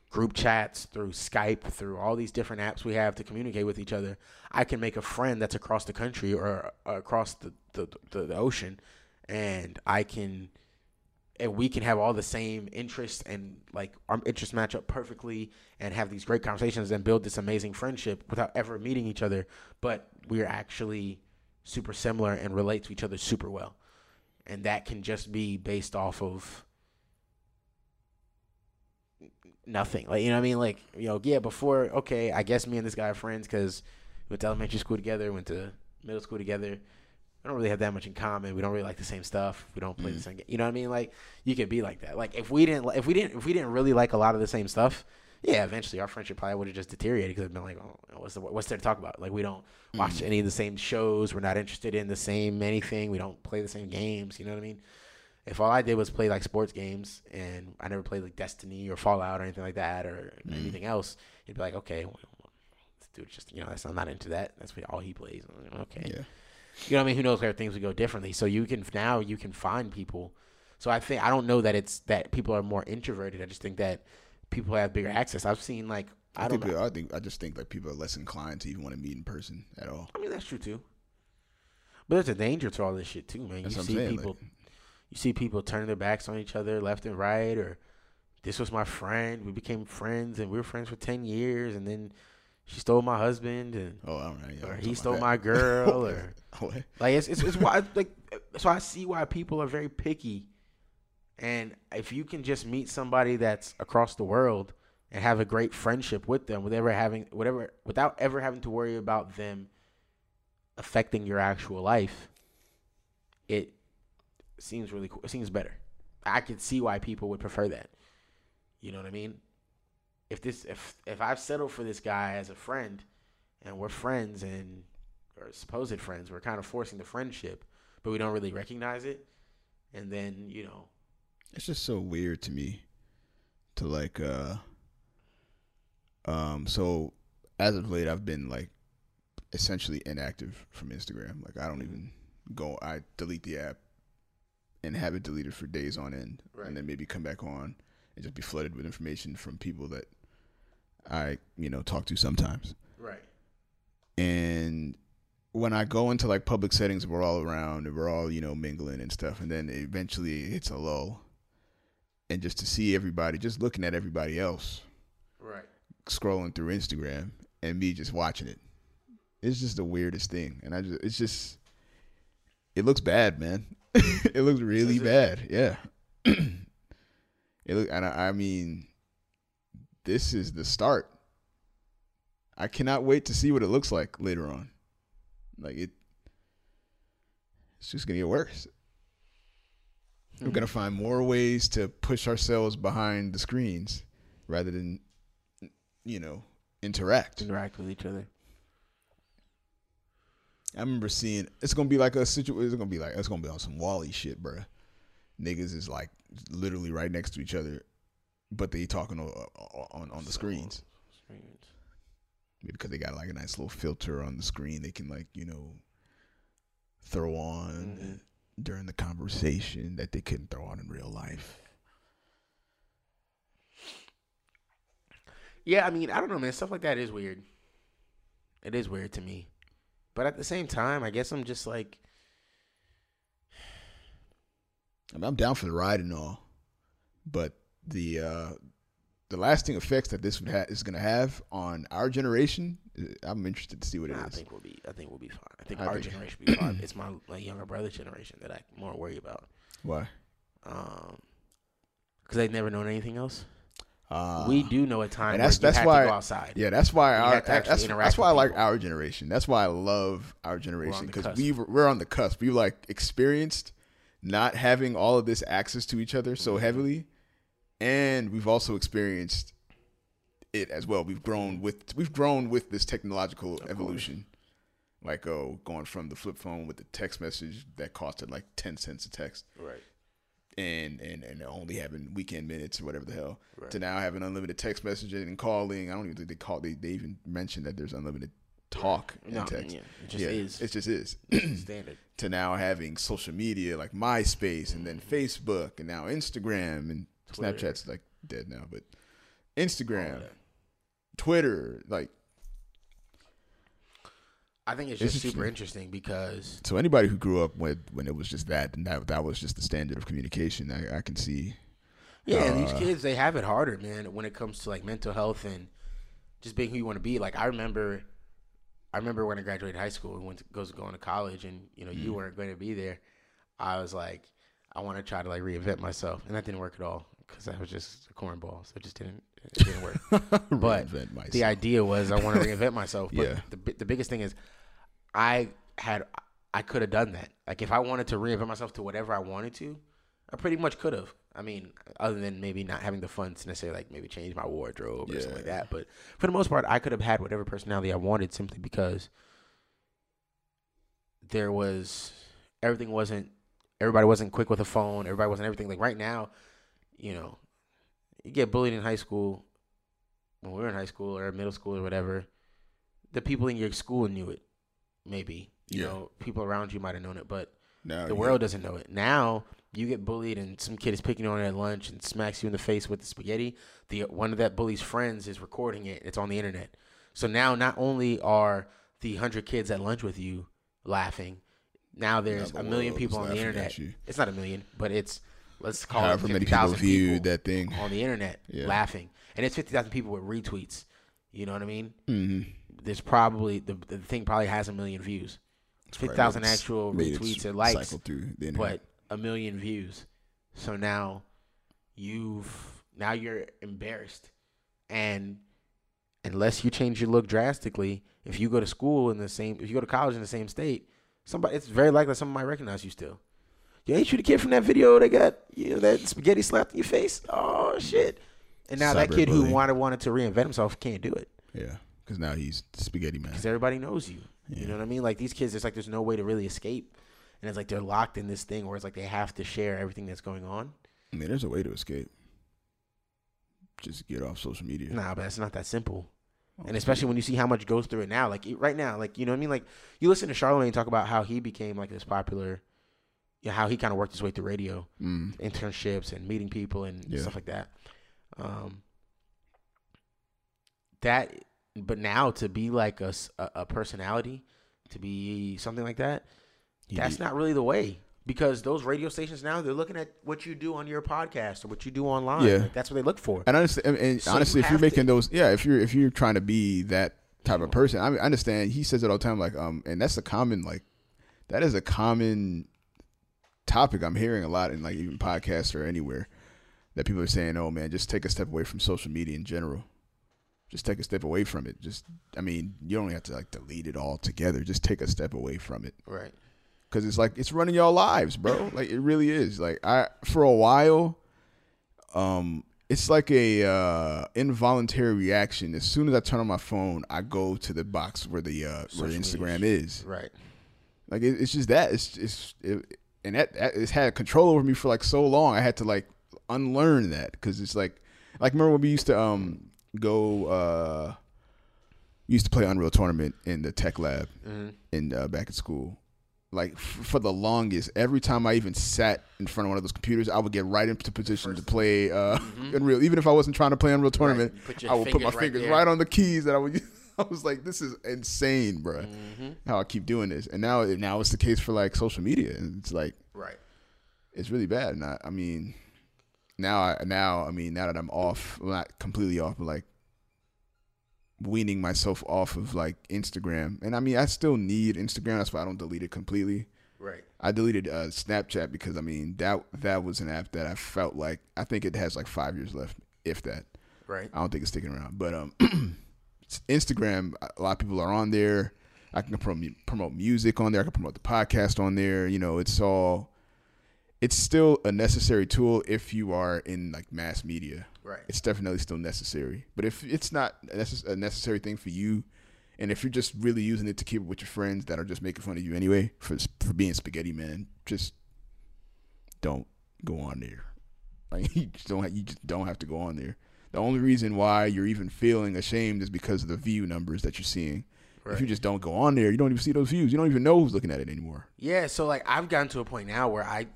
group chats, through Skype, through all these different apps we have to communicate with each other, I can make a friend that's across the country or uh, across the, the, the, the ocean, and I can, and we can have all the same interests and like our interests match up perfectly and have these great conversations and build this amazing friendship without ever meeting each other. But we're actually super similar and relate to each other super well. And that can just be based off of nothing. Like you know what I mean? Like you know, yeah. Before, okay, I guess me and this guy are friends because we went to elementary school together, went to middle school together. We don't really have that much in common. We don't really like the same stuff. We don't play the Mm. same. ga- You know what I mean? Like you could be like that. Like if we didn't, if we didn't, if we didn't really like a lot of the same stuff, yeah, eventually our friendship probably would have just deteriorated because it'd been like, oh, what's the, what's there to talk about? Like we don't watch any of the same shows. We're not interested in the same anything. We don't play the same games. You know what I mean? If all I did was play like sports games and I never played like Destiny or Fallout or anything like that or Mm. anything else, it'd be like, okay, well, dude just you know, that's I'm not into that. That's what all he plays. Okay, Yeah. You know what I mean? Who knows where things would go differently? So you can now you can find people. So I think I don't know that it's that people are more introverted. I just think that people have bigger access. I've seen like I, I, don't think know. I think I just think like people are less inclined to even want to meet in person at all. I mean that's true too. But there's a danger to all this shit too, man. That's you see saying. people like, you see people turning their backs on each other left and right or this was my friend we became friends and we were friends for 10 years and then she stole my husband and oh, all right. Yeah, or he stole my girl or like it's it's, it's why like so i see why people are very picky. And if you can just meet somebody that's across the world and have a great friendship with them without ever having whatever without ever having to worry about them affecting your actual life it seems really cool. It seems better. I can see why people would prefer that. You know what i mean if this if if i've settled for this guy as a friend and we're friends and or supposed friends we're kind of forcing the friendship but we don't really recognize it and then you know It's just so weird to me to like uh um so as of late I've been like essentially inactive from Instagram. Like I don't even go I delete the app and have it deleted for days on end Right. and then maybe come back on and just be flooded with information from people that I, you know, talk to sometimes. right and when I go into like public settings, we're all around and we're all you know mingling and stuff, and then eventually it's a lull, and just to see everybody, just looking at everybody else right scrolling through Instagram and me just watching it, it's just the weirdest thing, and I just it's just it looks bad, man. it looks really bad, yeah. it look, and I, I mean, this is the start. I cannot wait to see what it looks like later on. Like it, it's just gonna get worse. We're gonna hmm. find more ways to push ourselves behind the screens rather than, you know, interact. Interact with each other. I remember seeing it's gonna be like a situation. It's gonna be like it's gonna be on some WALL-E shit, bruh. Niggas is like literally right next to each other, but they talking on on, on the screens. Screens. Maybe because they got like a nice little filter on the screen, they can like you know throw on Mhm. during the conversation that they couldn't throw on in real life. Yeah, I mean, I don't know, man. Stuff like that is weird. It is weird to me. But at the same time, I guess I'm just like, I mean, I'm down for the ride and all, but the uh, the lasting effects that this would ha- is going to have on our generation, uh, I'm interested to see what it is. nah, I think we'll be, I think we'll be fine. I think I our think- generation will be fine. It's my, younger brother generation that I'm more worry about. Why? Um, because they've never known anything else. Uh, we do know a time that's- that's why- to go outside. Yeah, that's why our have to actually that's, that's why I like our generation. That's why I love our generation because we we're on the cusp. We like experienced not having all of this access to each other Mm-hmm. so heavily, and we've also experienced it as well. We've grown with we've grown with this technological evolution. Like oh, going from the flip phone with the text message that costed like ten cents a text, Right. and and and only having weekend minutes or whatever the hell Right. to now having unlimited text messaging and calling. I don't even think they call they, they even mentioned that there's unlimited talk No, and text. yeah, it just yeah, is. It just is. Standard. to now having social media like MySpace and then Facebook and now Instagram and Mm-hmm. Twitter. Snapchat's like dead now, but Instagram. Twitter, like I think it's It's just super interesting. because so anybody who grew up with when it was just that and that that was just the standard of communication, I, I can see. Yeah, and these Uh, kids they have it harder, man, when it comes to like mental health and just being who you want to be. Like I remember I remember when I graduated high school and went to, goes going to college and you know, you Mm. weren't going to be there. I was like I want to try to like reinvent myself, and that didn't work at all cuz I was just a cornball, so it just didn't it didn't work. But myself. the idea was I want to reinvent myself. But Yeah. the the biggest thing is I had I could have done that. Like if I wanted to reinvent myself to whatever I wanted to, I pretty much could have. I mean, other than maybe not having the funds to necessarily like maybe change my wardrobe or something like that. But for the most part, I could have had whatever personality I wanted simply because there was everything wasn't everybody wasn't quick with a phone. Everybody wasn't everything. Like right now, you know, you get bullied in high school when we were in high school or middle school or whatever. The people in your school knew it, maybe. You Yeah. know, people around you might have known it, but now, the yeah. world doesn't know it. Now you get bullied and some kid is picking on you at lunch and smacks you in the face with the spaghetti. The one of that bully's friends is recording it. It's on the internet. So now not only are the hundred kids at lunch with you laughing, now there's Now a million people on the internet. It's not a million, but it's let's call However it many 50,000 people viewed people that thing. on the internet Yeah. laughing, and it's fifty thousand people with retweets. You know what I mean? hmm There's probably the the thing probably has a million views. Fifty thousand actual retweets and likes, Cycle through the internet. but a million views. So now you've now you're embarrassed, and unless you change your look drastically, if you go to school in the same, if you go to college in the same state, somebody it's very likely someone might recognize you still. You ain't you the kid from that video that got you know that spaghetti slapped in your face? Oh shit! And now that kid who wanted wanted to reinvent himself can't do it yeah, because now he's spaghetti man. because everybody knows you. Yeah. You know what I mean? Like these kids, it's like there's no way to really escape, and it's like they're locked in this thing where it's like they have to share everything that's going on. I mean, there's a way to escape. Just get off social media. Nah, but it's not that simple. Oh, And especially when you see how much goes through it now, like right now, like you know what I mean? Like you listen to Charlemagne talk about how he became like this popular, you know, how he kind of worked his way through radio, Mm. internships and meeting people and Yeah. stuff like that. Um, that, but now to be like a, a personality, to be something like that, He that's not really the way because those radio stations now they're looking at what you do on your podcast or what you do online. Yeah. Like, that's what they look for. And honestly, and, and So you if you're have to- making those, yeah, if you're if you're trying to be that type of person, I, mean, I understand. He says it all the time, like, um, and that's a common, like, that is a common topic I'm hearing a lot in like even podcasts or anywhere that people are saying, oh man, just take a step away from social media in general. just take a step away from it. Just, I mean, you don't have to like delete it all together. Just take a step away from it Right. Because it's like it's running y'all lives, bro. Like it really is. Like I for a while, um, it's like a uh, involuntary reaction. As soon as I turn on my phone, I go to the box where the uh, where the Instagram is. Right. Like it, it's just that. It's it's it, and that, that it's had control over me for like so long. I had to like unlearn that because it's like like remember when we used to um go uh used to play Unreal Tournament in the tech lab Mm-hmm. in uh, back at school. Like f- for the longest, every time I even sat in front of one of those computers, I would get right into position to play uh, Unreal. Even if I wasn't trying to play Unreal Tournament, Mm-hmm. I would put my fingers right fingers there. right, on the keys that I would. use. I was like, "This is insane, bro." Mm-hmm. How I keep doing this, and now now it's the case for like social media, and it's like Right. it's really bad. And I, I mean, now I now I mean now that I'm off, well, not completely off, but like weaning myself off of like Instagram. And I mean, I still need Instagram. That's why I don't delete it completely. Right. I deleted uh, Snapchat because I mean that that was an app that I felt like I think it has like five years left, if that. Right. I don't think it's sticking around. But um, Instagram, a lot of people are on there. I can promote, promote music on there. I can promote the podcast on there. You know, it's all. It's still a necessary tool if you are in like mass media. Right. It's definitely still necessary. But if it's not a a necessary thing for you, and if you're just really using it to keep it with your friends that are just making fun of you anyway for for being spaghetti man, just don't go on there. Like you just don't have, you just don't have to go on there. The only reason why you're even feeling ashamed is because of the view numbers that you're seeing. If you just don't go on there, you don't even see those views. You don't even know who's looking at it anymore. Yeah, so like I've gotten to a point now where I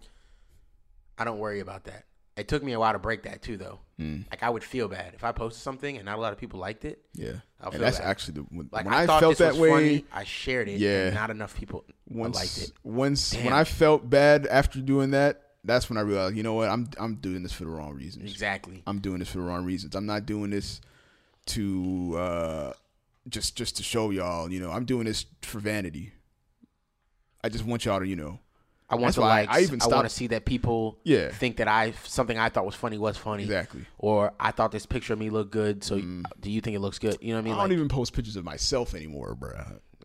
I don't worry about that. It took me a while to break that too though. Mm. Like I would feel bad if I posted something and not a lot of people liked it. Yeah, and that's bad. actually the when, Like when I, I, felt that way. funny, I shared it Yeah. and not enough people once liked it. once when I felt bad after doing that, that's when I realized, you know what, I'm I'm doing this for the wrong reasons. Exactly. I'm doing this for the wrong reasons. I'm not doing this to uh just just to show y'all, you know, I'm doing this for vanity. I just want y'all to, you know, I want That's to why like I even I want to see that people Yeah. think that I something I thought was funny was funny. exactly. Or I thought this picture of me looked good, so Mm. do you think it looks good? You know what I mean? I don't Like, even post pictures of myself anymore, bro.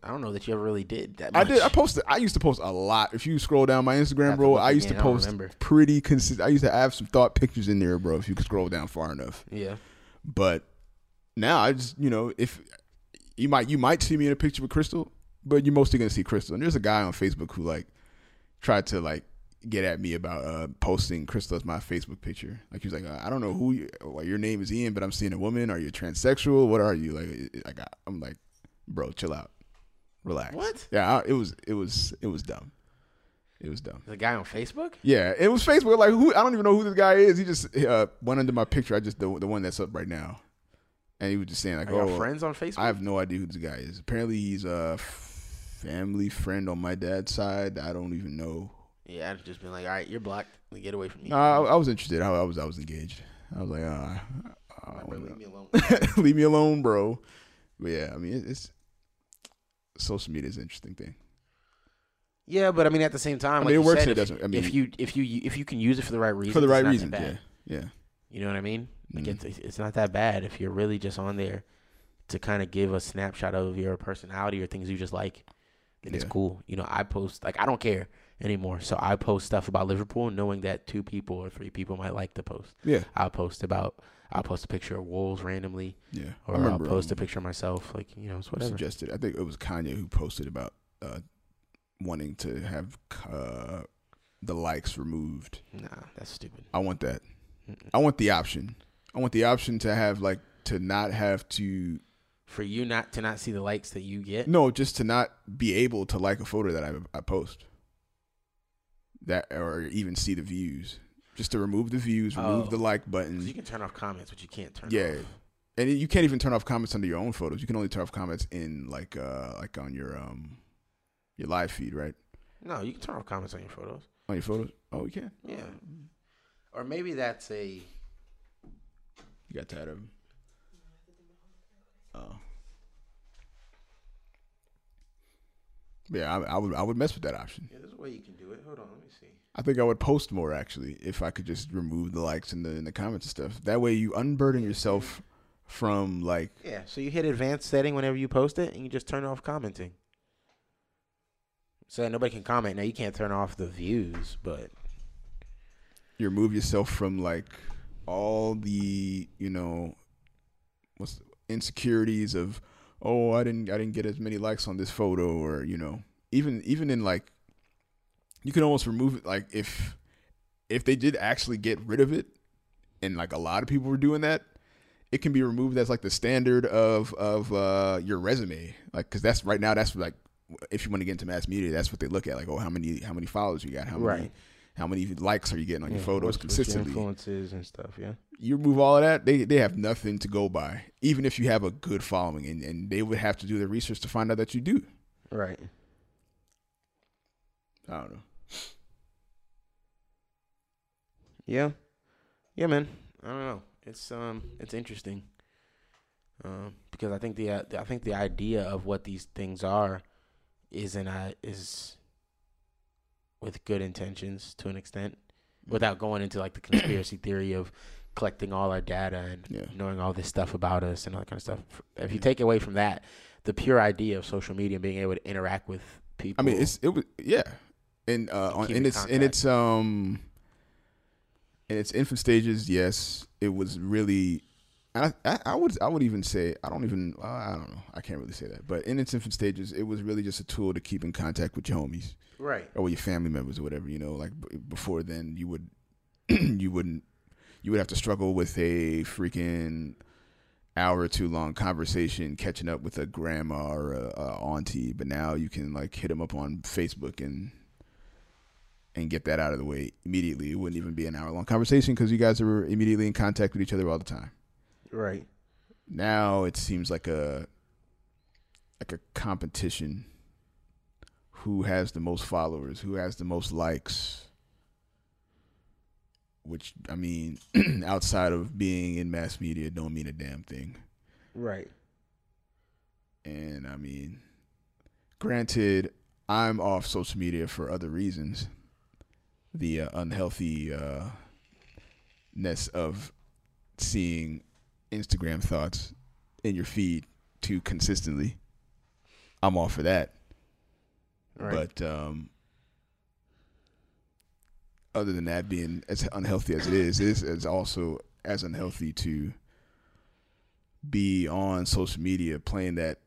I don't know that you ever really did that. I Much. did. I posted. I used to post a lot. If you scroll down my Instagram, bro, I used to again. I don't post pretty consistent. I used to have some thought pictures in there, bro. If you could scroll down far enough. Yeah. But now I just, you know, if you might, you might see me in a picture with Crystal, but you're mostly gonna see Crystal. And there's a guy on Facebook who like tried to like get at me about uh, posting Crystal as my Facebook picture. Like he was like, uh, I don't know who, you, your name is Ian, but I'm seeing a woman. Are you transsexual? What are you like? Like I- I'm like, bro, chill out, relax. What? Yeah, I, it was, it was, it was dumb. It was dumb. The guy on Facebook? Yeah, it was Facebook. Like who? I don't even know who this guy is. He just uh, went under my picture. I just the the one that's up right now, and he was just saying like, Are "Oh, friends on Facebook? I have no idea who this guy is. Apparently, he's a family friend on my dad's side. I don't even know. yeah, I've just been like, all right, you're blocked. Like, Get away from me. No, I, I was interested. I, I was I was engaged. I was like, uh, bro, leave me alone. leave me alone, bro. But yeah, I mean, it, it's social media is an interesting thing. yeah, but I mean, at the same time, I like it works said, and it if, doesn't. I mean, if you if you if you can use it for the right reason, for the right not that reasons, bad. yeah, yeah. You know what I mean? Like Mhm. it's it's not that bad if you're really just on there to kind of give a snapshot of your personality or things you just like. Then it's cool. You know, I post like I don't care anymore, so I post stuff about Liverpool, knowing that two people or three people might like the post. Yeah, I'll post about I'll post a picture of wolves randomly, yeah. or I I'll remember, post a um, picture of myself. Like you know, it's whatever. suggested. I think it was Kanye who posted about uh, wanting to have uh, the likes removed. Nah, that's stupid. I want that. Mm-mm. I want the option. I want the option to have like to not have to For you not to not see the likes that you get. no, just to not be able to like a photo that I I post. That or even see the views. Just to remove the views, remove Oh. the like button. you can turn off comments, but you can't turn. Off Yeah. off. And you can't even turn off comments under your own photos. You can only turn off comments in like uh like on your um your live feed, right? No, you can turn off comments on your photos. On your photos. Oh, you can. Yeah. Or maybe that's a You got tired of them. Yeah, I, I would I would mess with that option. Yeah, there's a way you can do it. Hold on, let me see. I think I would post more actually if I could just remove the likes and the in the comments and stuff. That way you unburden yourself from like Yeah, so you hit advanced setting whenever you post it, and you just turn off commenting. So that nobody can comment. Now you can't turn off the views, but you remove yourself from like all the you know what's insecurities of oh I didn't I didn't get as many likes on this photo or you know even even in like you can almost remove it like if if they did actually get rid of it and like a lot of people were doing that it can be removed as like the standard of of uh your resume like because that's right now that's like if you want to get into mass media that's what they look at like oh how many how many followers you got how many Right. how many likes are you getting on your photos what's- what's your consistently influences and stuff. Yeah, you remove all of that, they they have nothing to go by. Even if you have a good following, and, and they would have to do the research to find out that you do. right. I don't know. Yeah, yeah, man. I don't know. It's um, it's interesting. Um, because I think the, uh, I think the idea of what these things are is an uh, is with good intentions to an extent, without going into like the conspiracy theory of collecting all our data and Yeah. knowing all this stuff about us and all that kind of stuff. If you take away from that, the pure idea of social media and being able to interact with people. I mean, it's it was yeah, and uh, on in its in contact. its um in its infant stages, yes, it was really. I, I, I would I would even say I don't even uh, I don't know I can't really say that but in its infant stages it was really just a tool to keep in contact with your homies right. or with your family members or whatever you know like b- before then you would you wouldn't you would have to struggle with a freaking hour or two long conversation catching up with a grandma or a, a auntie but now you can like hit them up on facebook and and get that out of the way immediately. It wouldn't even be an hour long conversation because you guys are immediately in contact with each other all the time. Right. now it seems like a like a competition. Who has the most followers? Who has the most likes which i mean outside of being in mass media don't mean a damn thing Right. and i mean granted i'm off social media for other reasons the uh, unhealthy uh ness of seeing instagram thoughts in your feed too consistently i'm all for that Right. but um other than that being as unhealthy as it is is is also as unhealthy to be on social media playing that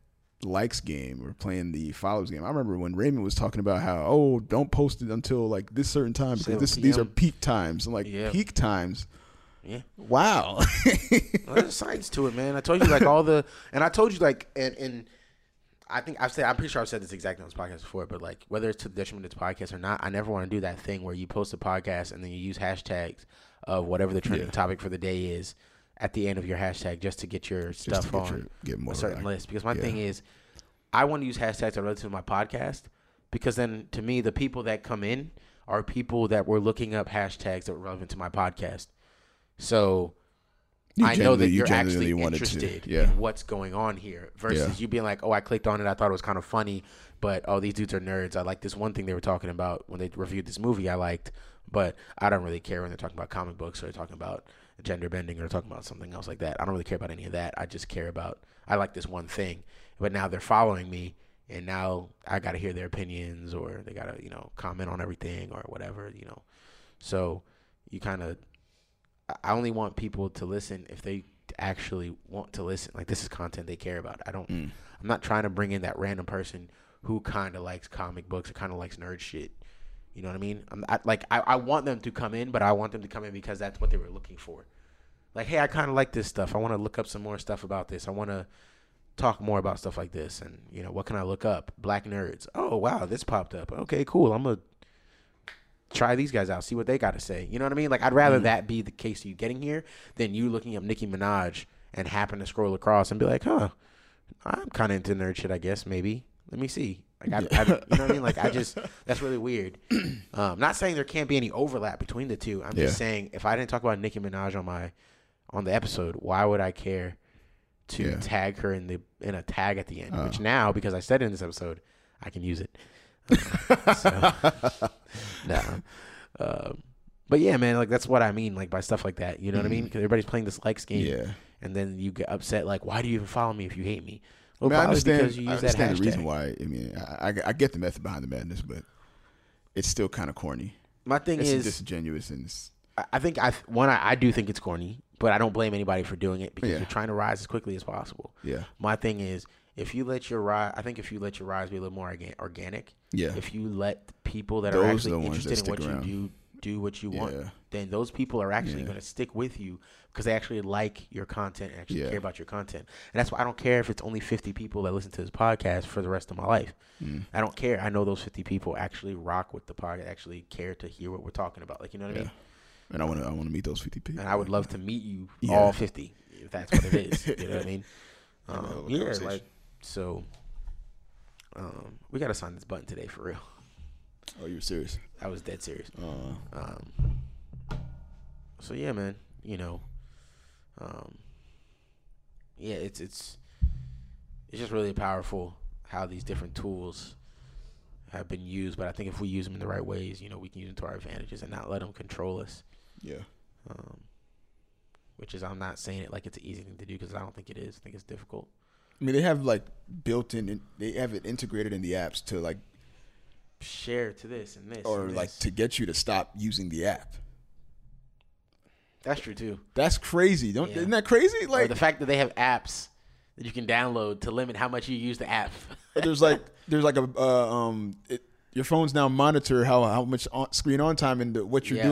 likes game or playing the follows game. I remember when Raymond was talking about how oh don't post it until like this certain time because this these are peak times. I'm like Yeah. peak times. yeah. Wow. Well, there's science to it, man. I told you like all the, and I told you like, and and I think I've said, I'm pretty sure I've said this exactly on this podcast before, but like whether it's to the detriment of this podcast or not, I never want to do that thing where you post a podcast and then you use hashtags of whatever the trending Yeah. topic for the day is at the end of your hashtag just to get your Just stuff get on your- get more a certain like- list. Because my yeah. thing is, I want to use hashtags that are related to my podcast because then to me the people that come in are people that were looking up hashtags that were relevant to my podcast. So You I know that you you're actually genuinely wanted to, interested yeah. in what's going on here versus Yeah. you being like, oh, I clicked on it, I thought it was kind of funny, but oh, these dudes are nerds. I like this one thing they were talking about when they reviewed this movie I liked, but I don't really care when they're talking about comic books or they're talking about gender bending or they're talking about something else like that. I don't really care about any of that. I just care about, I like this one thing. But now they're following me and now I got to hear their opinions or they got to, you know, comment on everything or whatever, you know. So you kind of I only want people to listen if they actually want to listen. Like this is content they care about. I don't. Mm. I'm not trying to bring in that random person who kind of likes comic books or kind of likes nerd shit. You know what I mean? I'm I, like I, I want them to come in, but I want them to come in because that's what they were looking for. Like, hey, I kind of like this stuff. I want to look up some more stuff about this. I want to talk more about stuff like this. And you know, what can I look up? Black nerds. Oh wow, this popped up. Okay, cool. I'm gonna try these guys out, see what they got to say. You know what I mean? Like I'd rather that be the case of you getting here than you looking up Nicki Minaj and happen to scroll across and be like, huh, I'm kind of into nerd shit, I guess. Maybe let me see. Like I, I, you know what I mean? Like I just that's really weird. Um, not saying there can't be any overlap between the two. I'm Yeah. just saying if I didn't talk about Nicki Minaj on my on the episode, why would I care to Yeah. tag her in the in a tag at the end? Oh. Which now because I said it in this episode, I can use it. So, nah. Um, but yeah, man, like that's what I mean, like by stuff like that. You know what I mean? Because everybody's playing this likes game, Yeah. and then you get upset like, why do you even follow me if you hate me? I, mean, I understand. I understand the reason why. I mean, I, I, I get the method behind the madness, but it's still kind of corny. My thing It's is, disingenuous and I think I one I, I do think it's corny, but I don't blame anybody for doing it because Yeah. you're trying to rise as quickly as possible. yeah, My thing is, if you let your rise, I think if you let your rise be a little more organic, yeah, if you let people that Those are are actually that interested in what around. you do do what you want, Yeah. then those people are actually Yeah. going to stick with you because they actually like your content and actually Yeah. care about your content. And that's why I don't care if it's only 50 people that listen to this podcast for the rest of my life. Mm. I don't care. I know those 50 people actually rock with the podcast, actually care to hear what we're talking about. Like, you know what I mean? And I want to, I want to meet those fifty people. And I would love to meet you all 50 if that's what it is. you know what I mean? Have a hell Um, yeah, like, so um, we got to sign this button today for real. Oh, you're serious? I was dead serious. Uh, Um, so yeah, man, you know, um, yeah, it's it's it's just really powerful how these different tools have been used. But I think if we use them in the right ways, you know, we can use them to our advantages and not let them control us. yeah, Um, which is, I'm not saying it like it's an easy thing to do because I don't think it is. I think it's difficult. I mean, they have like built-in, in, they have it integrated in the apps to like, Share to this and this, or and like this. to get you to stop using the app. that's true too. That's crazy. Don't Yeah. isn't that crazy? or Like the fact that they have apps that you can download to limit how much you use the app. there's like there's like a uh, um it, your phones now monitor how how much on, screen on time and the, what you're Yeah.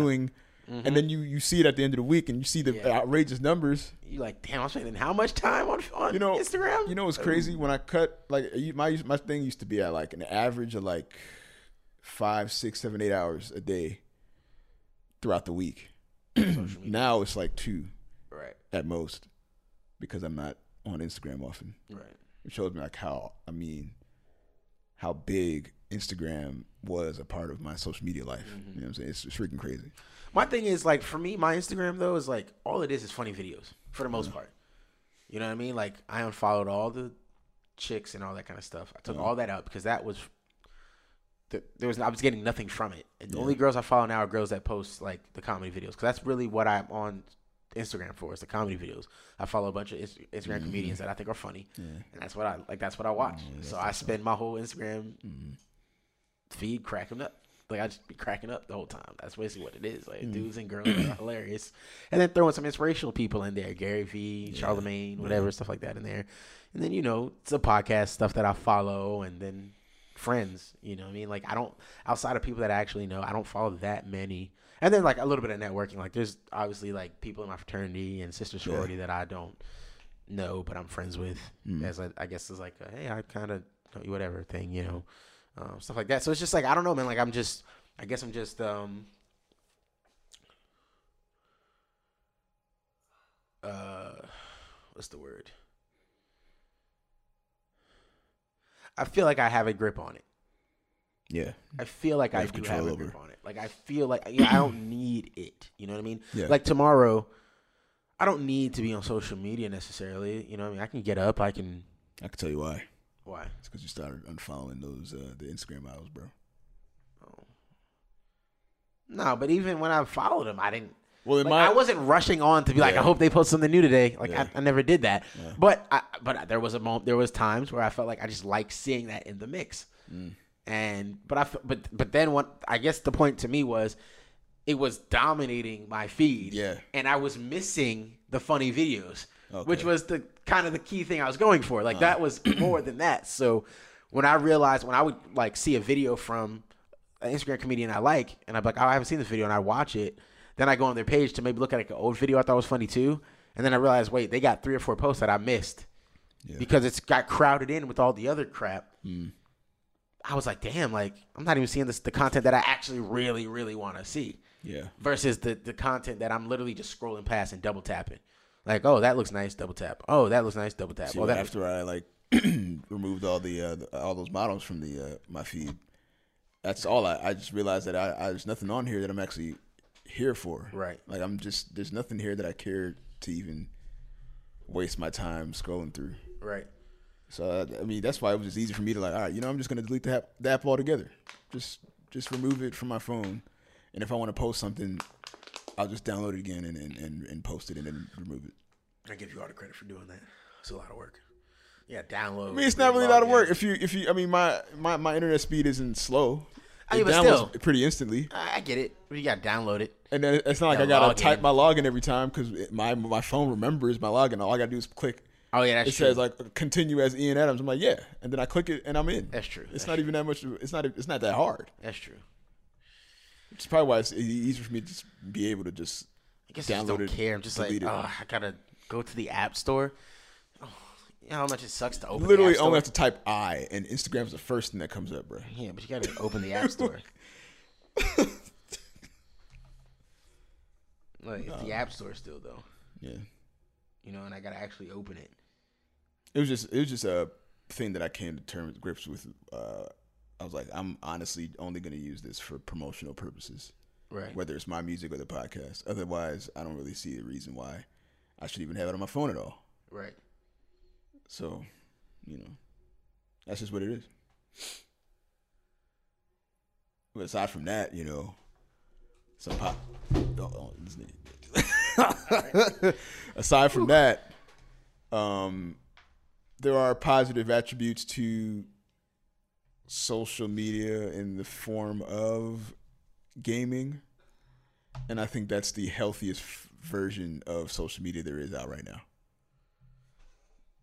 Mm-hmm. and then you you see it at the end of the week and you see the Yeah. outrageous numbers. you like, damn, I'm spending how much time on on You know, Instagram? You know it's crazy? When I cut like my my thing used to be at like an average of like five, six, seven, eight hours a day throughout the week. now it's like two right, at most because I'm not on Instagram often. right. It shows me like how I mean how big Instagram was a part of my social media life. Mm-hmm. You know what I'm saying? It's, it's freaking crazy. My thing is like for me, my Instagram though is like all it is is funny videos for the most part. You know what I mean? Like I unfollowed all the chicks and all that kind of stuff. I took Yeah. all that out because that was the, there was I was getting nothing from it. And the Yeah. only girls I follow now are girls that post like the comedy videos because that's really what I'm on Instagram for is the comedy videos. I follow a bunch of Inst- Instagram comedians that I think are funny, Mm-hmm. Yeah. and that's what I like. That's what I watch. so I spend my whole Instagram Mm-hmm. feed cracking up. Like I just be cracking up the whole time. That's basically what it is. Mm. Like dudes and girls are hilarious, and then throwing some inspirational people in there, Gary Vee, Charlemagne, whatever stuff like that in there, and then you know it's a podcast stuff that I follow, and then friends. You know what I mean? Like I don't outside of people that I actually know, I don't follow that many. And then like a little bit of networking. Like there's obviously like people in my fraternity and sister sorority that I don't know, but I'm friends with. Mm. As I, I guess is like a, hey, I kind of know you whatever thing, you know, um, stuff like that. So it's just like I don't know, man. Like I'm just, I guess I'm just, um, uh, what's the word? I feel like I have a grip on it. Yeah. I feel like You I have do control have a over grip on it. Like I feel like yeah, I don't need it. You know what I mean? Yeah. Like tomorrow, I don't need to be on social media necessarily. You know what I mean? I can get up. I can. I can tell you why. Why? It's because you started unfollowing those uh, the Instagram models, bro. No, but even when I followed them, I didn't. Well, Like, my I wasn't rushing on to be like, Yeah. I hope they post something new today. Like Yeah. I, I never did that. Yeah. But I, but there was a moment. There was times where I felt like I just like seeing that in the mix. Mm. And but I but but then what? I guess the point to me was, it was dominating my feed. Yeah. And I was missing the funny videos, which was the kind of the key thing I was going for. Like that was more than that. So when I realized when I would like see a video from an Instagram comedian I like, and I'm like, oh, I haven't seen this video, and I watch it. Then I go on their page to maybe look at like an old video I thought was funny too, and then I realized, wait, they got three or four posts that I missed Yeah. because it's got crowded in with all the other crap. Mm. I was like, damn, like I'm not even seeing this the content that I actually really, really want to see yeah. versus the the content that I'm literally just scrolling past and double tapping. Like, oh, that looks nice, double tap. Oh, that looks nice, double tap. See, oh, that after I like removed all the, uh, the all those models from the uh, my feed, that's all I, I just realized that I, I there's nothing on here that I'm actually here for. Right. Like I'm just there's nothing here that I care to even waste my time scrolling through. right. So uh, I mean that's why it was just easy for me to like, all right, you know, I'm just gonna delete the app, the app altogether. Just just remove it from my phone, and if I want to post something, I'll just download it again and, and, and, and post it and then remove it. I give you all the credit for doing that. It's a lot of work. Yeah, download. I mean, it's not really a lot of work. If you, if you, I mean, my my, my internet speed isn't slow. I It mean, but downloads still. pretty instantly, I get it. But you got to download it. and then it's not like I gotta type my login every time because my my phone remembers my login. All I gotta do is click. Oh yeah, that's true. it true. says like continue as Ian Adams. I'm like, yeah, and then I click it and I'm in. That's true. It's That's not even that much. It's not. It's not that hard. that's true. It's probably why it's easier for me to just be able to just I guess I just download don't it, care. I'm just like, it. oh, I gotta go to the app store. Oh, you know how much it sucks to open. literally the app only have to type I, and Instagram's the first thing that comes up, bro. Yeah, but you gotta open the app store. like it's the app store still though, Yeah, you know, and I gotta actually open it. it was just it was just a thing that I came to terms grips with. Uh, I was like, I'm honestly only going to use this for promotional purposes, Right. whether it's my music or the podcast. Otherwise, I don't really see a reason why I should even have it on my phone at all. Right. So, you know, that's just what it is. But aside from that, you know, some pop. Oh, oh, aside from that, um, there are positive attributes to social media in the form of gaming, and I think that's the healthiest f- version of social media there is out right now.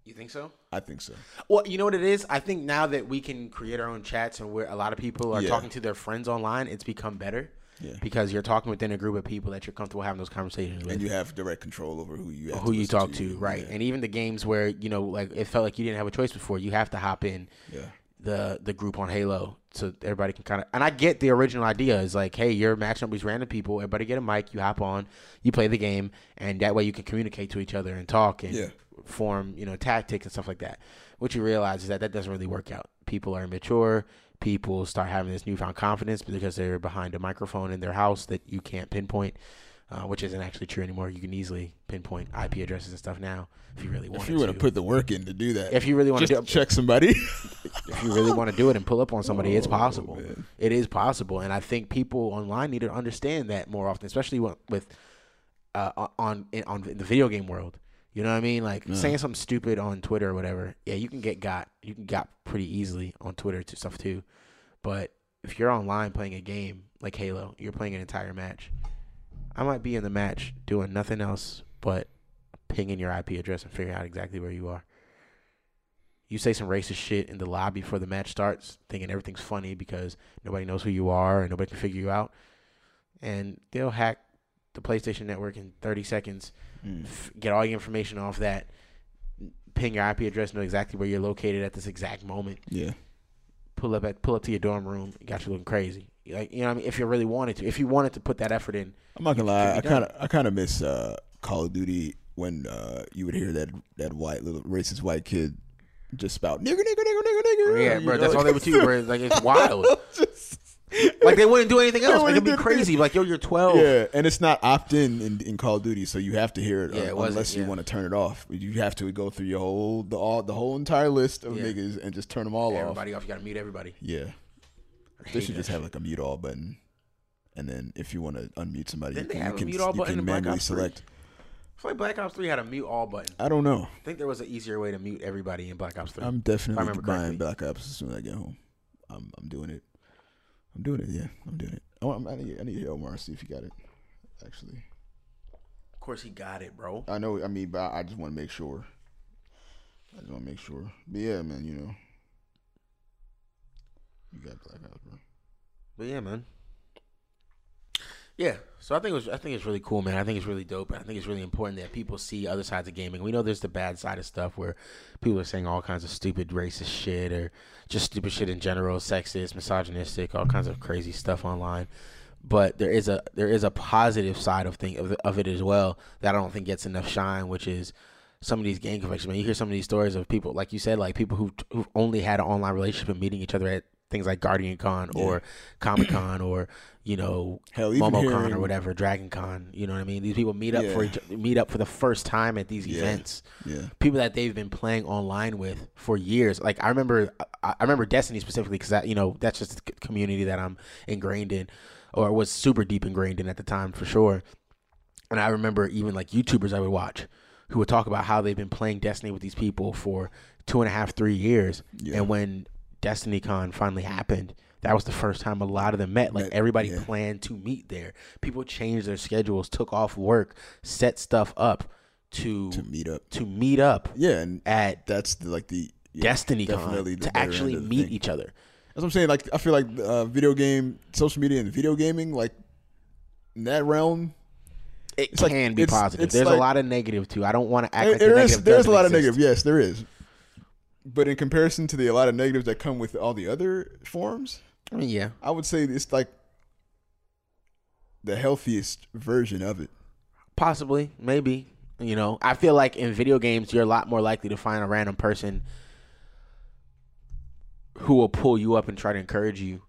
You think so? I think so. Well, you know what it is. I think now that we can create our own chats and where a lot of people are Yeah. talking to their friends online, it's become better. Yeah. Because you're talking within a group of people that you're comfortable having those conversations with. and you have direct control over who you have who to you talk to, right? Yeah. And even the games where you know, like it felt like you didn't have a choice before, you have to hop in yeah, the the group on Halo so everybody can kind of. And I get the original idea is like, hey, you're matching up with these random people. Everybody get a mic, you hop on, you play the game, and that way you can communicate to each other and talk and Yeah. form you know tactics and stuff like that. What you realize is that that doesn't really work out. People are immature. People start having this newfound confidence because they're behind a microphone in their house that you can't pinpoint. Uh, which isn't actually true anymore. You can easily pinpoint IP addresses and stuff now if you really want if you want to put the work in to do that, If you really wanna just check somebody. if you really want to do it and pull up on somebody, it's Oh, possible. man. It is possible, and I think people online need to understand that more often, especially with, uh, on in, on the video game world. You know what I mean? Like saying something stupid on Twitter or whatever. Yeah, you can get got. You can got pretty easily on Twitter to stuff too. But if you're online playing a game like Halo, you're playing an entire match. I might be in the match doing nothing else but pinging your IP address and figuring out exactly where you are. You say some racist shit in the lobby before the match starts, thinking everything's funny because nobody knows who you are and nobody can figure you out. And they'll hack the PlayStation Network in 30 seconds, Mm. f- get all your information off that, ping your IP address, know exactly where you're located at this exact moment, yeah, pull up at pull up to your dorm room, It got you looking crazy. Like you know, what I mean, if you really wanted to, if you wanted to put that effort in, I'm not gonna lie. I kind of, I kind of miss uh, Call of Duty when uh, you would hear that that white little racist white kid just spout nigger, nigger, nigger, nigger, nigger. yeah, bro, know? that's all they would do, bro. Like it's wild. Just- like they wouldn't do anything else. Like, it'd be crazy. Like yo, you're 12. Yeah, and it's not opt in in, Call of Duty, so you have to hear it, Yeah, it unless you want to turn it off. You have to go through your whole the all the whole entire list of Yeah. niggas and just turn them all off. Everybody off. You gotta mute everybody. Yeah, they should just have like a mute all button, and then if you want to unmute somebody, Didn't they have you a can, mute all you button can in Black manually Ops 3? select. I feel like Black Ops 3 had a mute all button. I don't know. I think there was an easier way to mute everybody in Black Ops 3. I'm definitely remember buying correctly. Black Ops as soon as I get home. I'm I'm doing it. I'm doing it. Yeah, I'm doing it. Oh, I, want, I need I need to hear Omar see if he got it. Actually, of course, he got it, bro. I know. I mean, but I just want to make sure. I just want to make sure. But yeah, man, you know, you got bro. But yeah, man. Yeah, so I think it was. I think it's really cool, man. I think it's really dope. and I think it's really important that people see other sides of gaming. We know there's the bad side of stuff where people are saying all kinds of stupid racist shit or just stupid shit in general, sexist, misogynistic, all kinds of crazy stuff online. But there is a there is a positive side of thing of, it- of it as well that I don't think gets enough shine, which is some of these game conflicts. Man, you hear some of these stories of people, like you said, like people who who've only had an online relationship and meeting each other at things like Guardian Con or Comic Con or you know Hell, MomoCon hearing- or whatever, Dragon Con. You know what I mean? These people meet up for each meet up for the first time at these Yeah. events. Yeah, People that they've been playing online with for years. Like I remember, I I remember Destiny specifically because that you know that's just a community that I'm ingrained in, or was super deep ingrained in at the time for sure. And I remember even like YouTubers I would watch who would talk about how they've been playing Destiny with these people for two and a half, three years, Yeah. and when Destiny Con finally happened. That was the first time a lot of them met. Like everybody yeah. planned to meet there. People changed their schedules, took off work, set stuff up to to meet up. to meet up Yeah, and at that's the, like the yeah, Destiny Con to actually end of the meet thing. each other. That's what I'm saying. Like I feel like uh, video game, social media, and video gaming, like in that realm, It It's like- can be it's- positive. it's There's like- a lot of negative too. I don't want to act there, like the is there's a lot of negative. Yes, there is. But in comparison to the a lot of negatives that come with all the other forms, I mean, yeah, I would say it's like the healthiest version of it. possibly, maybe. You know, I feel like in video games, you're a lot more likely to find a random person who will pull you up and try to encourage you.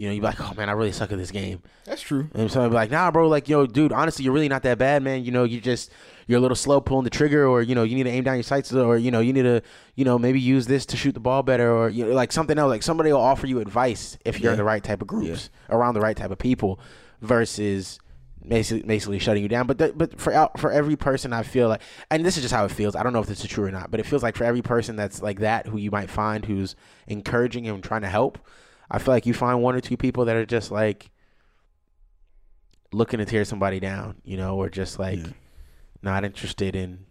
You know, you're like, oh man, I really suck at this game. That's true. And somebody be like, nah, bro, like, yo, dude, honestly, you're really not that bad, man. You know, you just you're a little slow pulling the trigger, or you know, you need to aim down your sights, or you know, you need to, you know, maybe use this to shoot the ball better, or you know, like something else. Like somebody will offer you advice if you're in the right type of groups, around the right type of people, versus basically basically shutting you down. But the, but for for every person, I feel like, and this is just how it feels. I don't know if this is true or not, but it feels like for every person that's like that, who you might find who's encouraging and trying to help, I feel like you find one or two people that are just like looking to tear somebody down, you know, or just like Yeah. not interested in,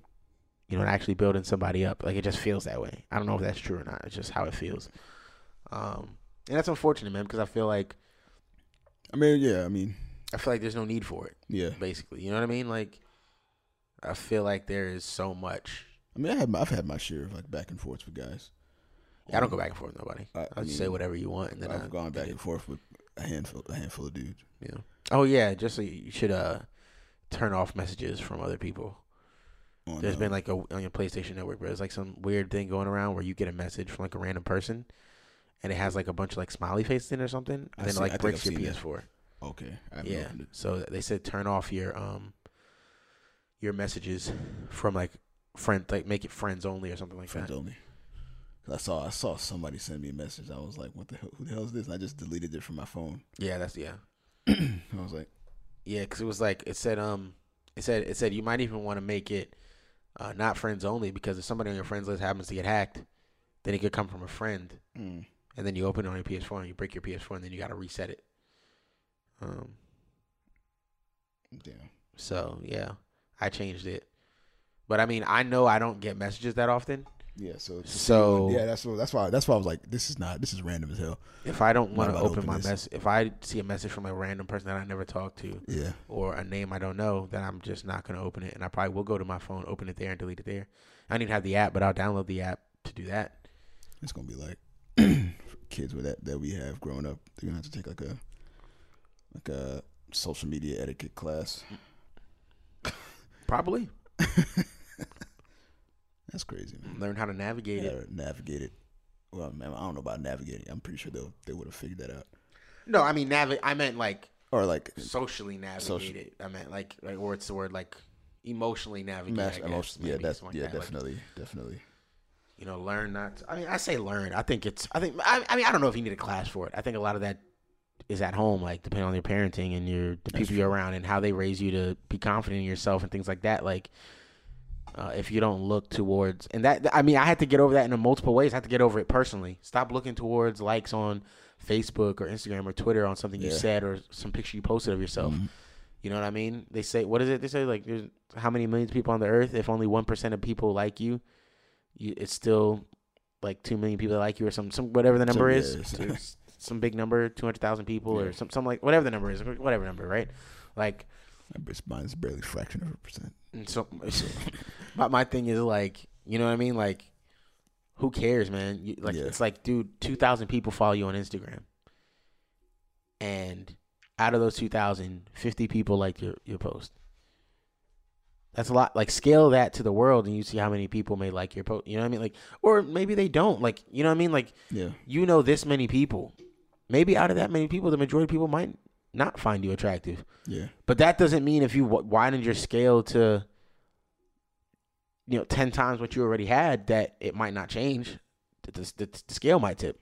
you know, actually building somebody up. Like it just feels that way. I don't know if that's true or not. It's just how it feels. Um, and that's unfortunate, man, because I feel like I mean, yeah. I mean, I feel like there's no need for it. yeah. Basically, you know what I mean? Like, I feel like there is so much. I mean, I had my, I've had my share of like back and forth with guys. I don't go back and forth with nobody. I- I, I just say whatever you want, and then I've I, gone back and forth with a handful, a handful of dudes. Yeah. Oh yeah, just so you should uh turn off messages from other people. On, There's uh, been like a on your PlayStation Network, but it's like some weird thing going around where you get a message from like a random person, and it has like a bunch of like smiley faces in it or something, I and then see- it like breaks your. PS4. okay. I haven't Yeah. So they said turn off your um your messages from like friend like make it friends only or something like Friends that. Friends only. I saw I saw somebody send me a message. I was like, "What the hell? Who the hell is this?" And I just deleted it from my phone. Yeah, that's yeah. I was like, Yeah, because it was like it said um it said it said you might even want to make it uh, not friends only because if somebody on your friends list happens to get hacked, then it could come from a friend, mm, and then you open it on your PS4 and you break your PS4 and then you got to reset it. Um. "Damn." So yeah, I changed it, but I mean I know I don't get messages that often. Yeah. So So- yeah, that's what, that's why that's why I was like, "This is not. This is random as hell." If I don't want to open open my mess, if I see a message from a random person that I never talked to Yeah. or a name I don't know, then I'm just not gonna open it, and I probably will go to my phone, open it there, and delete it there. I need to have the app, but I'll download the app to do that. It's gonna be like kids with that that we have growing up. They're gonna have to take like a like a social media etiquette class. Probably That's crazy, man. learn how to navigate Yeah, it. navigate it. Well, man, I don't know about navigating. I'm pretty sure they they would have figured that out. No, I mean navigate. I meant like Or like socially navigate Social- it. I meant like like it's the word like emotionally navigate. mass I emotion. Yeah, that's like yeah, that. Like, definitely, definitely. you know, learn not. To, I mean, I say learn. I think it's. I think. I, I mean, I don't know if you need a class for it. I think a lot of that is at home, like depending on your parenting and your the That's people you're around and how they raise you to be confident in yourself and things like that. Like, uh, if you don't look towards and that, I mean, I had to get over that in a multiple ways. I had to get over it personally. Stop looking towards likes on Facebook or Instagram or Twitter on something you said or some picture you posted of yourself. Mhm. You know what I mean? They say what is it? They say like there's how many millions of people on the earth? If only one percent of people like you, you it's still like two million people that like you or some some whatever the number yeah, is. some big number, two hundred thousand people Yeah. or some some like whatever the number is, whatever number, right? Like mine's barely a fraction of a percent. And so my my thing is like you know what I mean? Like who cares, man? You, like Yeah. it's like, dude, two thousand people follow you on Instagram, and out of those 2,000, 50 people like your your post. That's a lot. Like scale that to the world, and you see how many people may like your post. You know what I mean? Like, or maybe they don't. Like, you know what I mean? Like, Yeah, you know this many people. Maybe out of that many people, the majority of people might not find you attractive. yeah, But that doesn't mean if you w- widened your scale to, you know, ten times what you already had, that it might not change. The, the, the scale might tip.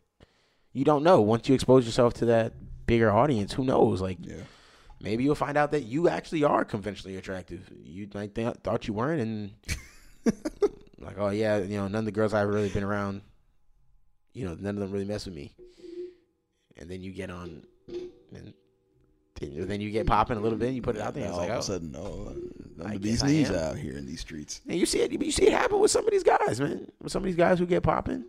You don't know. Once you expose yourself to that bigger audience, who knows? Like yeah. maybe you'll find out that you actually are conventionally attractive. You might th- thought you weren't, and like, oh yeah, you know, none of the girls I've really been around, you know, none of them really mess with me. And then you get on, and then, you get popping a little bit. And you put it out there. Now It's all like, of oh, a sudden, no, uh, I I'm the guess bee's I knees am. out here in these streets. And you see it, you see it happen with some of these guys, man. With some of these guys who get popping,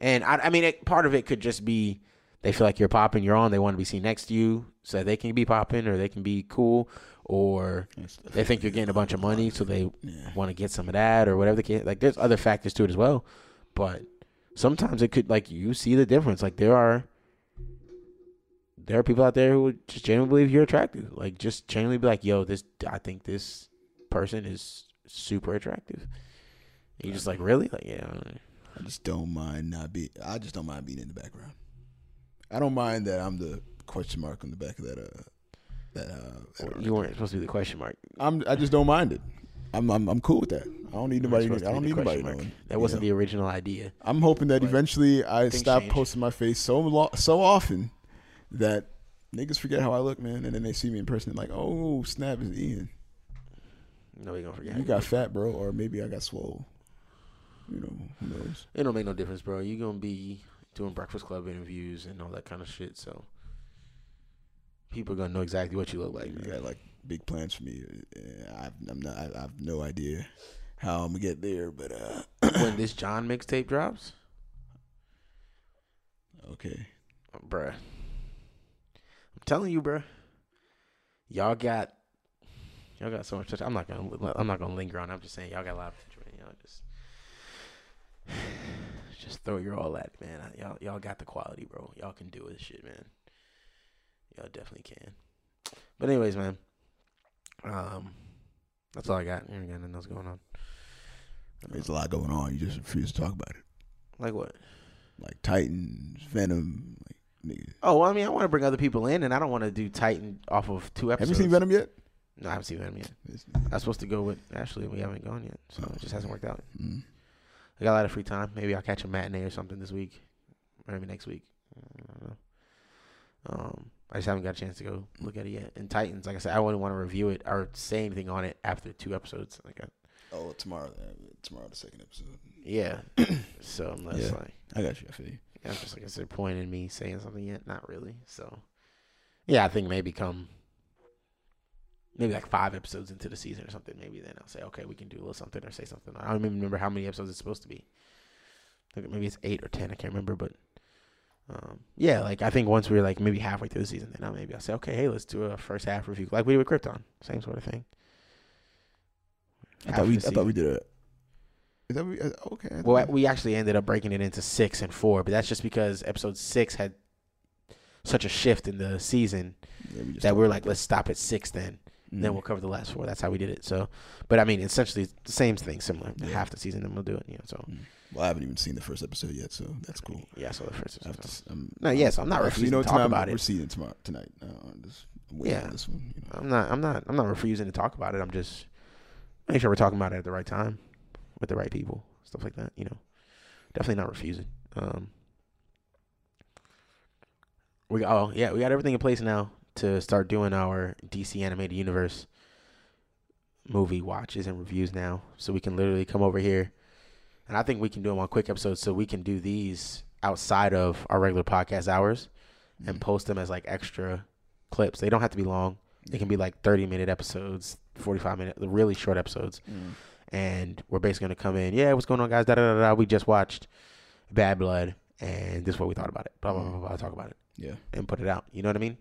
and I, I mean, it, part of it could just be they feel like you're popping, you're on, they want to be seen next to you, so they can be popping or they can be cool, or they think you're getting a bunch of money, so they Yeah. want to get some of that or whatever the case. Like, there's other factors to it as well, but sometimes it could like you see the difference. Like there are. There are people out there who would just genuinely believe you're attractive. Like, just genuinely be like, "Yo, this. I think this person is super attractive." And you're just like, really? Like, yeah. I just don't mind not be. I just don't mind being in the background. I don't mind that I'm the question mark on the back of that. Uh, that. Uh, that You weren't supposed to be the question mark. I'm. I just don't mind it. I'm. I'm. I'm cool with that. I don't need You weren't nobody. supposed to I don't need nobody question mark. knowing. That wasn't know? the original idea. I'm hoping that But eventually I stop change. posting my face so lo- so often that niggas forget how I look, man, and then they see me in person like, oh snap, is Ian. Nobody gonna forget. You got fat, bro, or maybe I got swole. You know, who knows? It don't make no difference, bro. You gonna be doing Breakfast Club interviews and all that kind of shit. So people are gonna know exactly what you look like. You man. got like big plans for me. I've, I'm not. I, I have no idea how I'm gonna get there, but uh, when this John mixtape drops, okay. bruh. Telling you, bruh. Y'all got, y'all got so much. potential. I'm not gonna, I'm not gonna linger on. it. I'm just saying, y'all got a lot of potential. Man. Y'all just, just throw your all at it, man. Y'all, y'all got the quality, bro. Y'all can do this shit, man. Y'all definitely can. But anyways, man. Um, that's all I got. I ain't got nothing else going on. There's a lot going on. You just refuse to talk about it. Like what? Like Titans, Venom, like nigga. Oh, well, I mean, I want to bring other people in, and I don't want to do Titan off of two episodes. Have you seen Venom yet? No, I haven't seen Venom yet. I was supposed to go with Ashley. We haven't gone yet, so it just hasn't worked out. mm. I got a lot of free time. Maybe I'll catch a matinee or something this week, or maybe next week. I don't know. Um, I just haven't got a chance to go look at it yet. And Titans, like I said, I wouldn't want to review it or say anything on it after two episodes. Like, I, Oh, tomorrow. Uh, tomorrow, the second episode. yeah. so unless Yeah. like I got you. I feel you. I'm just like, is there point in me saying something yet? Not really. So, yeah, I think maybe come maybe like five episodes into the season or something. Maybe then I'll say, okay, we can do a little something or say something. I don't even remember how many episodes it's supposed to be. I maybe it's eight or ten. I can't remember, but um, yeah, like I think once we're like maybe halfway through the season, then I'll maybe I'll say, okay, hey, let's do a first half review like we did with Krypton, same sort of thing. I Half thought we. I thought we did a. Is that we, uh, okay? Well, we actually ended up breaking it into six and four, but that's just because episode six had such a shift in the season yeah, we that we're like, let's stop at six then. Mm. Then we'll cover the last four. That's how we did it. So, but I mean, essentially the same thing, similar. Yeah. Half the season, then we'll do it. You know, so Mm. Well, I haven't even seen the first episode yet, so that's cool. yeah. So the first. To episode. s- I'm- No, yes, I'm not refusing you know, to talk about We're it. seeing it tomorrow tonight. Uh, I'm Yeah. this one. You know. I'm not. I'm not. I'm not refusing to talk about it. I'm just making sure we're talking about it at the right time with the right people, stuff like that. You know, definitely not refusing. Um, we oh yeah, we got everything in place now to start doing our DC animated universe movie watches and reviews now, so we can literally come over here, and I think we can do them on quick episodes, so we can do these outside of our regular podcast hours and Mhm. post them as like extra clips. They don't have to be long. They can be like 30 minute episodes, 45 minute, really short episodes. Mm. And we're basically going to come in, yeah, what's going on, guys? Da, da, da, da. We just watched Bad Blood, and this is what we thought about it. Blah, blah, blah, blah. Talk about it Yeah. and put it out. You know what I mean?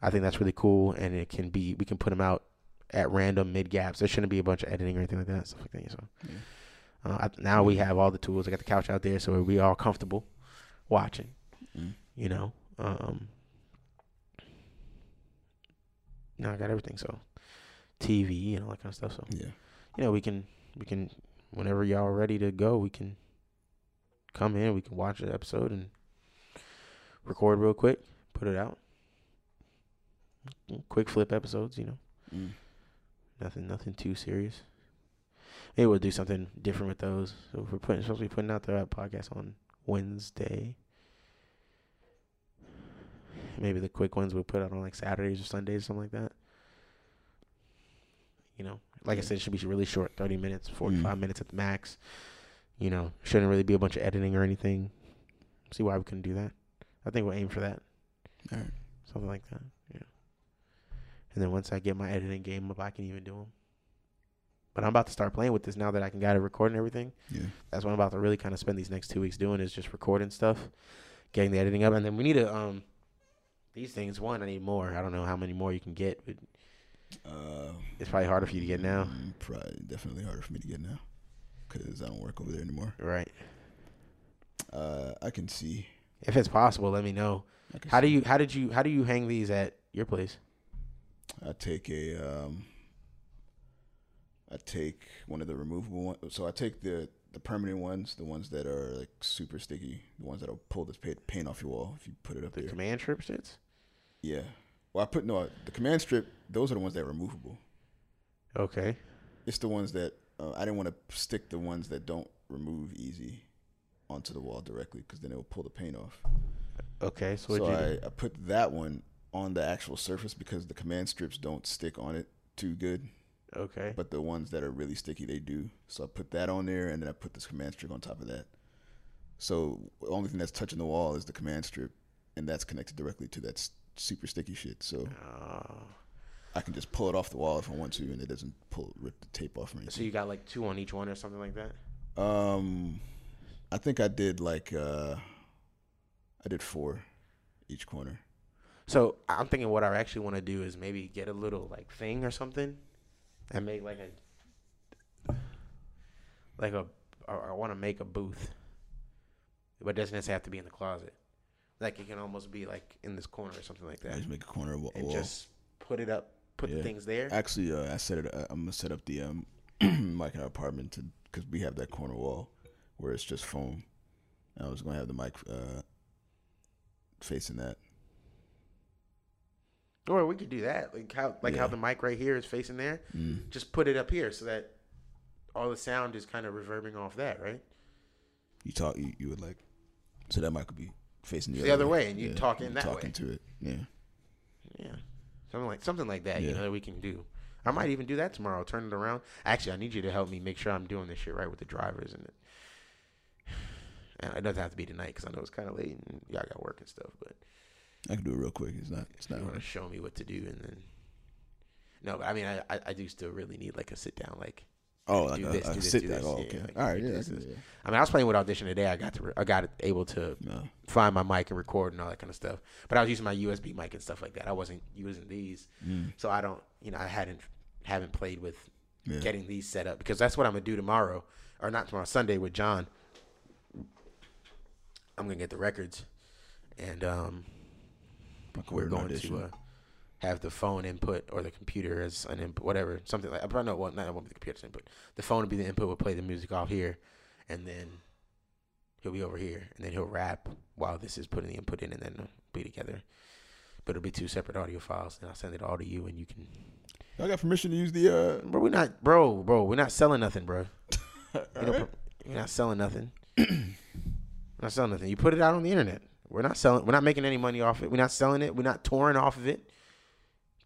I think that's really cool, and it can be, we can put them out at random mid gaps. There shouldn't be a bunch of editing or anything like that, stuff like that. So Yeah. uh, I, now we have all the tools. I got the couch out there, so we all comfortable watching Mm. you know. Um, no, I got everything. So, TV and all that kind of stuff. So, Yeah. You know, we can we can whenever y'all are ready to go, we can come in. We can watch the episode and record real quick, put it out. Quick flip episodes, you know. Mm. Nothing, nothing too serious. Maybe we'll do something different with those. So if we're putting supposed to be putting out the podcast on Wednesday. Maybe the quick ones we'll put out on like Saturdays or Sundays something like that. You know, like I said, it should be really short, thirty minutes, Mm. forty five minutes at the max. You know, shouldn't really be a bunch of editing or anything. See why we couldn't do that. I think we'll aim for that, All right. something like that. Yeah. And then once I get my editing game up, I can even do them. But I'm about to start playing with this now that I can got it recording everything. Yeah. That's what I'm about to really kind of spend these next two weeks doing is just recording stuff, getting the editing up, and then we need to um these things. One, I need more. I don't know how many more you can get, but Uh, it's probably harder for you to get now. mm, Probably definitely harder for me to get now because I don't work over there anymore. Right. Uh, I can see. If it's possible, let me know. How do you how did you how do you hang these at your place? I take a um. I take one of the removable ones. So I take the the permanent ones, the ones that are like super sticky, the ones that'll pull the paint, paint off your wall if you put it up The there. command strip shits? Yeah. Well, I put no the command strip. Those are the ones that are removable. Okay. It's the ones that uh, I didn't want to stick the ones that don't remove easy onto the wall directly because then it will pull the paint off. Okay. So, So I. I put that one on the actual surface because the command strips don't stick on it too good, Okay. but the ones that are really sticky they do. So I put that on there and then I put this command strip on top of that. So the only thing that's touching the wall is the command strip, and that's connected directly to that super sticky shit. So Oh. I can just pull it off the wall if I want to, and it doesn't pull rip the tape off anything. so you got like two on each one or something like that? Um, I think I did like uh, I did four each corner. So I'm thinking what I actually want to do is maybe get a little like thing or something, and make like a like a. I want to make a booth, but it doesn't necessarily have to be in the closet. Like it can almost be like in this corner or something like that. I just make a corner of a and just put it up, put the things there. Actually, uh, I set it. Uh, I'm gonna set up the um, mic in our apartment to because we have that corner wall where it's just foam. I was gonna have the mic uh, facing that. Or we could do that, like how like how the mic right here is facing there. Mm. Just put it up here so that all the sound is kind of reverbing off that, right? You talk. You, you would like. So that mic would be facing the, The other way, and you talk in that talking way. to it. Yeah. Yeah, something like something like that. You know that we can do. I might even do that tomorrow. Turn it around. Actually, I need you to help me make sure I'm doing this shit right with the drivers and it. And it doesn't have to be tonight because I know it's kind of late and y'all got work and stuff. But I can do it real quick. It's not. It's not. you want to show me what to do and then. No, but I mean, I I do still really need like a sit down. Like, Oh, like do a, this, a do this, sit do this. Oh, Yeah, like, All right. Yeah. this, do. I mean, I was playing with Audition today. I got to re- I got able to No. find my mic and record and all that kind of stuff. But I was using my USB mic and stuff like that. I wasn't using these, Mm. so I don't. You know, I hadn't haven't played with Yeah. getting these set up because that's what I'm gonna do tomorrow, or not tomorrow, Sunday with John. I'm gonna get the records, and um, we're going audition. to uh, have the phone input or the computer as an input, whatever, something like. I probably know what not won't be the computer's input. The phone would be the input. We'll play the music off here, and then he'll be over here, and then he'll rap while this is putting the input in, and then be together. But it'll be two separate audio files, and I'll send it all to you, and you can I got permission to use the. uh Bro, we're not, bro, bro. We're not selling nothing, bro. You know, alright. We're not selling nothing. we're not selling nothing. You put it out on the internet. We're not selling. We're not making any money off it. We're not selling it. We're not touring off of it.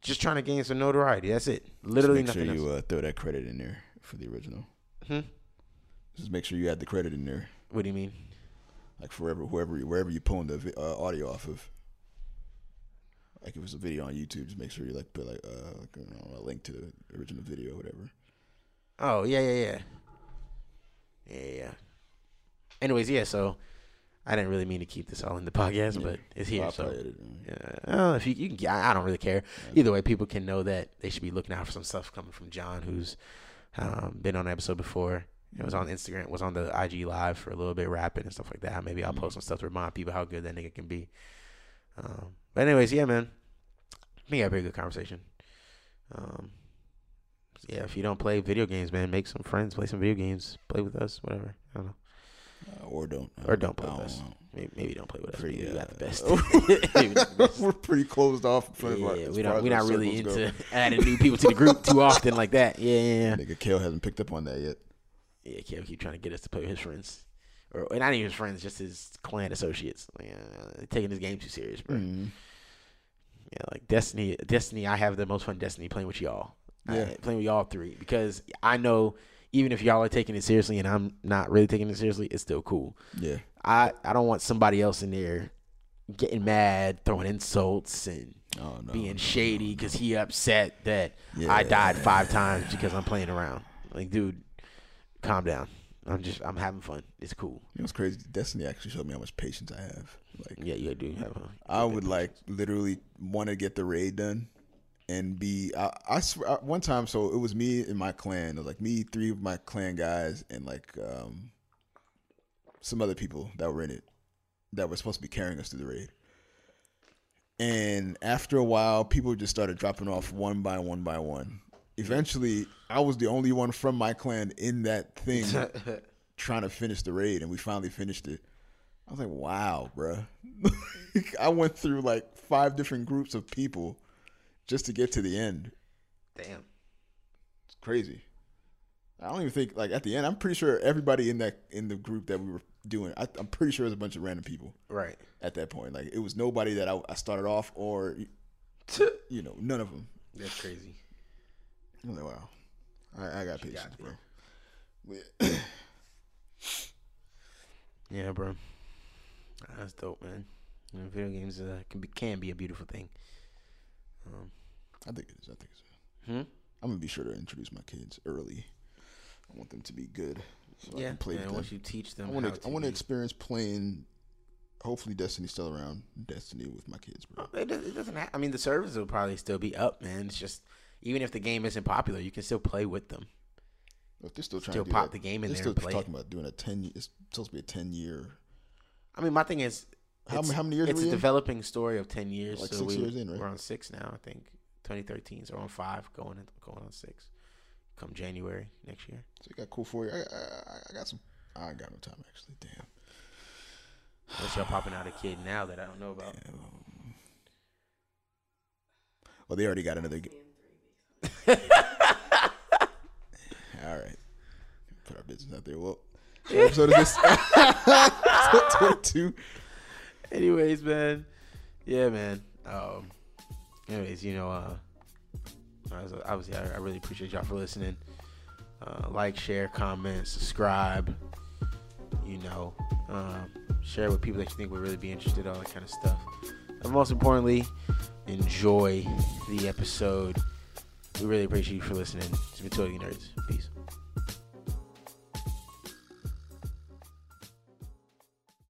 Just trying to gain some notoriety. That's it. Literally nothing. Just make nothing sure else. you uh, throw that credit in there for the original. Hmm? Just make sure you add the credit in there, What do you mean? like forever, whoever, wherever you're pulling the uh, audio off of. Like if it's a video on YouTube, just make sure you like put like uh like, you know, a link to the original video or whatever. Oh yeah, yeah, yeah, yeah, yeah. Anyways, yeah. So I didn't really mean to keep this all in the podcast, Yeah. but it's here. I'll so it. Yeah, well, if you, you can, I I don't really care. Either way, people can know that they should be looking out for some stuff coming from John, who's um, been on an episode before. It was on Instagram, was on the IG live for a little bit, rapping and stuff like that. Maybe I'll post some stuff to remind people how good that nigga can be. Um, but anyways, yeah, man, I think we had a pretty good conversation. Um, yeah, if you don't play video games, man, make some friends, play some video games, play with us, whatever. I don't know. Uh, or don't. Or don't play with us. Maybe, maybe don't play with us. Pretty, Maybe we got the best. Maybe not the best. We're pretty closed off Yeah, as we don't. We're not really into go. adding new people to the group too often like that. Yeah, yeah, yeah. Nigga, Kale hasn't picked up on that yet. Yeah, Kev keep trying to get us to play with his friends, or and not even his friends, just his clan associates. Like, uh, taking this game too serious, bro. Mm. Yeah, like Destiny. Destiny. I have the most fun Destiny playing with y'all. Yeah. Uh, playing with y'all three because I know even if y'all are taking it seriously and I'm not really taking it seriously, it's still cool. Yeah. I I don't want somebody else in there getting mad, throwing insults, and Oh no. being shady because he upset that I died five times because I'm playing around. Like, dude, calm down. I'm just I'm having fun. It's cool. You know what's crazy? Destiny actually showed me how much patience I have. Like Yeah, you do have. I would like literally want to get the raid done and be. I, I swear, I- one time, so it was me and my clan. It was like me, three of my clan guys, and like um some other people that were in it that were supposed to be carrying us through the raid. And after a while, people just started dropping off one by one by one. Eventually, I was the only one from my clan in that thing trying to finish the raid, and we finally finished it. I was like, wow, bruh. I went through like five different groups of people just to get to the end. Damn. It's crazy. I don't even think like at the end. I'm pretty sure everybody in that in the group that we were doing. I, I'm pretty sure it was a bunch of random people Right. at that point. Like it was nobody that I, I started off or you know none of them. That's crazy. I was like, wow, I, I got You patience, got bro. Yeah, bro. That's dope, man. You know, video games uh, can be can be a beautiful thing. Um, I think it is. I think it's. hmm? I'm gonna be sure to introduce my kids early. I want them to be good. So I yeah. can play and with them. once you teach them, I want to. I want to experience playing. Hopefully, Destiny's still around. Destiny with my kids, bro. It, does- it doesn't. Ha- I mean, the servers will probably still be up, man. It's just even if the game isn't popular, you can still play with them. If they're still trying Still to do pop that, the game in they're there still and play talking it. about doing a ten. It's supposed to be a ten year. I mean, my thing is, How, many- how many years? it's a in? developing story of ten years. Like so six we, years in, right? We're on six now, I think. 2013, so we're on five, going in, going on six. Come January next year. So you got cool for you. I, I, I got some. I ain't got no time actually. Damn. Unless y'all popping out a kid now that I don't know about. Well, they already got another. G- All right. Put our business out there. Well, what episode is this? Episode Twenty-two. Anyways, man. Yeah, man. Um. Anyways, you know, uh, obviously, I, I really appreciate y'all for listening. Uh, like, share, comment, subscribe. You know, um, share with people that you think would really be interested, all that kind of stuff. And most importantly, enjoy the episode. We really appreciate you for listening. It's been Totally Nerds. Peace.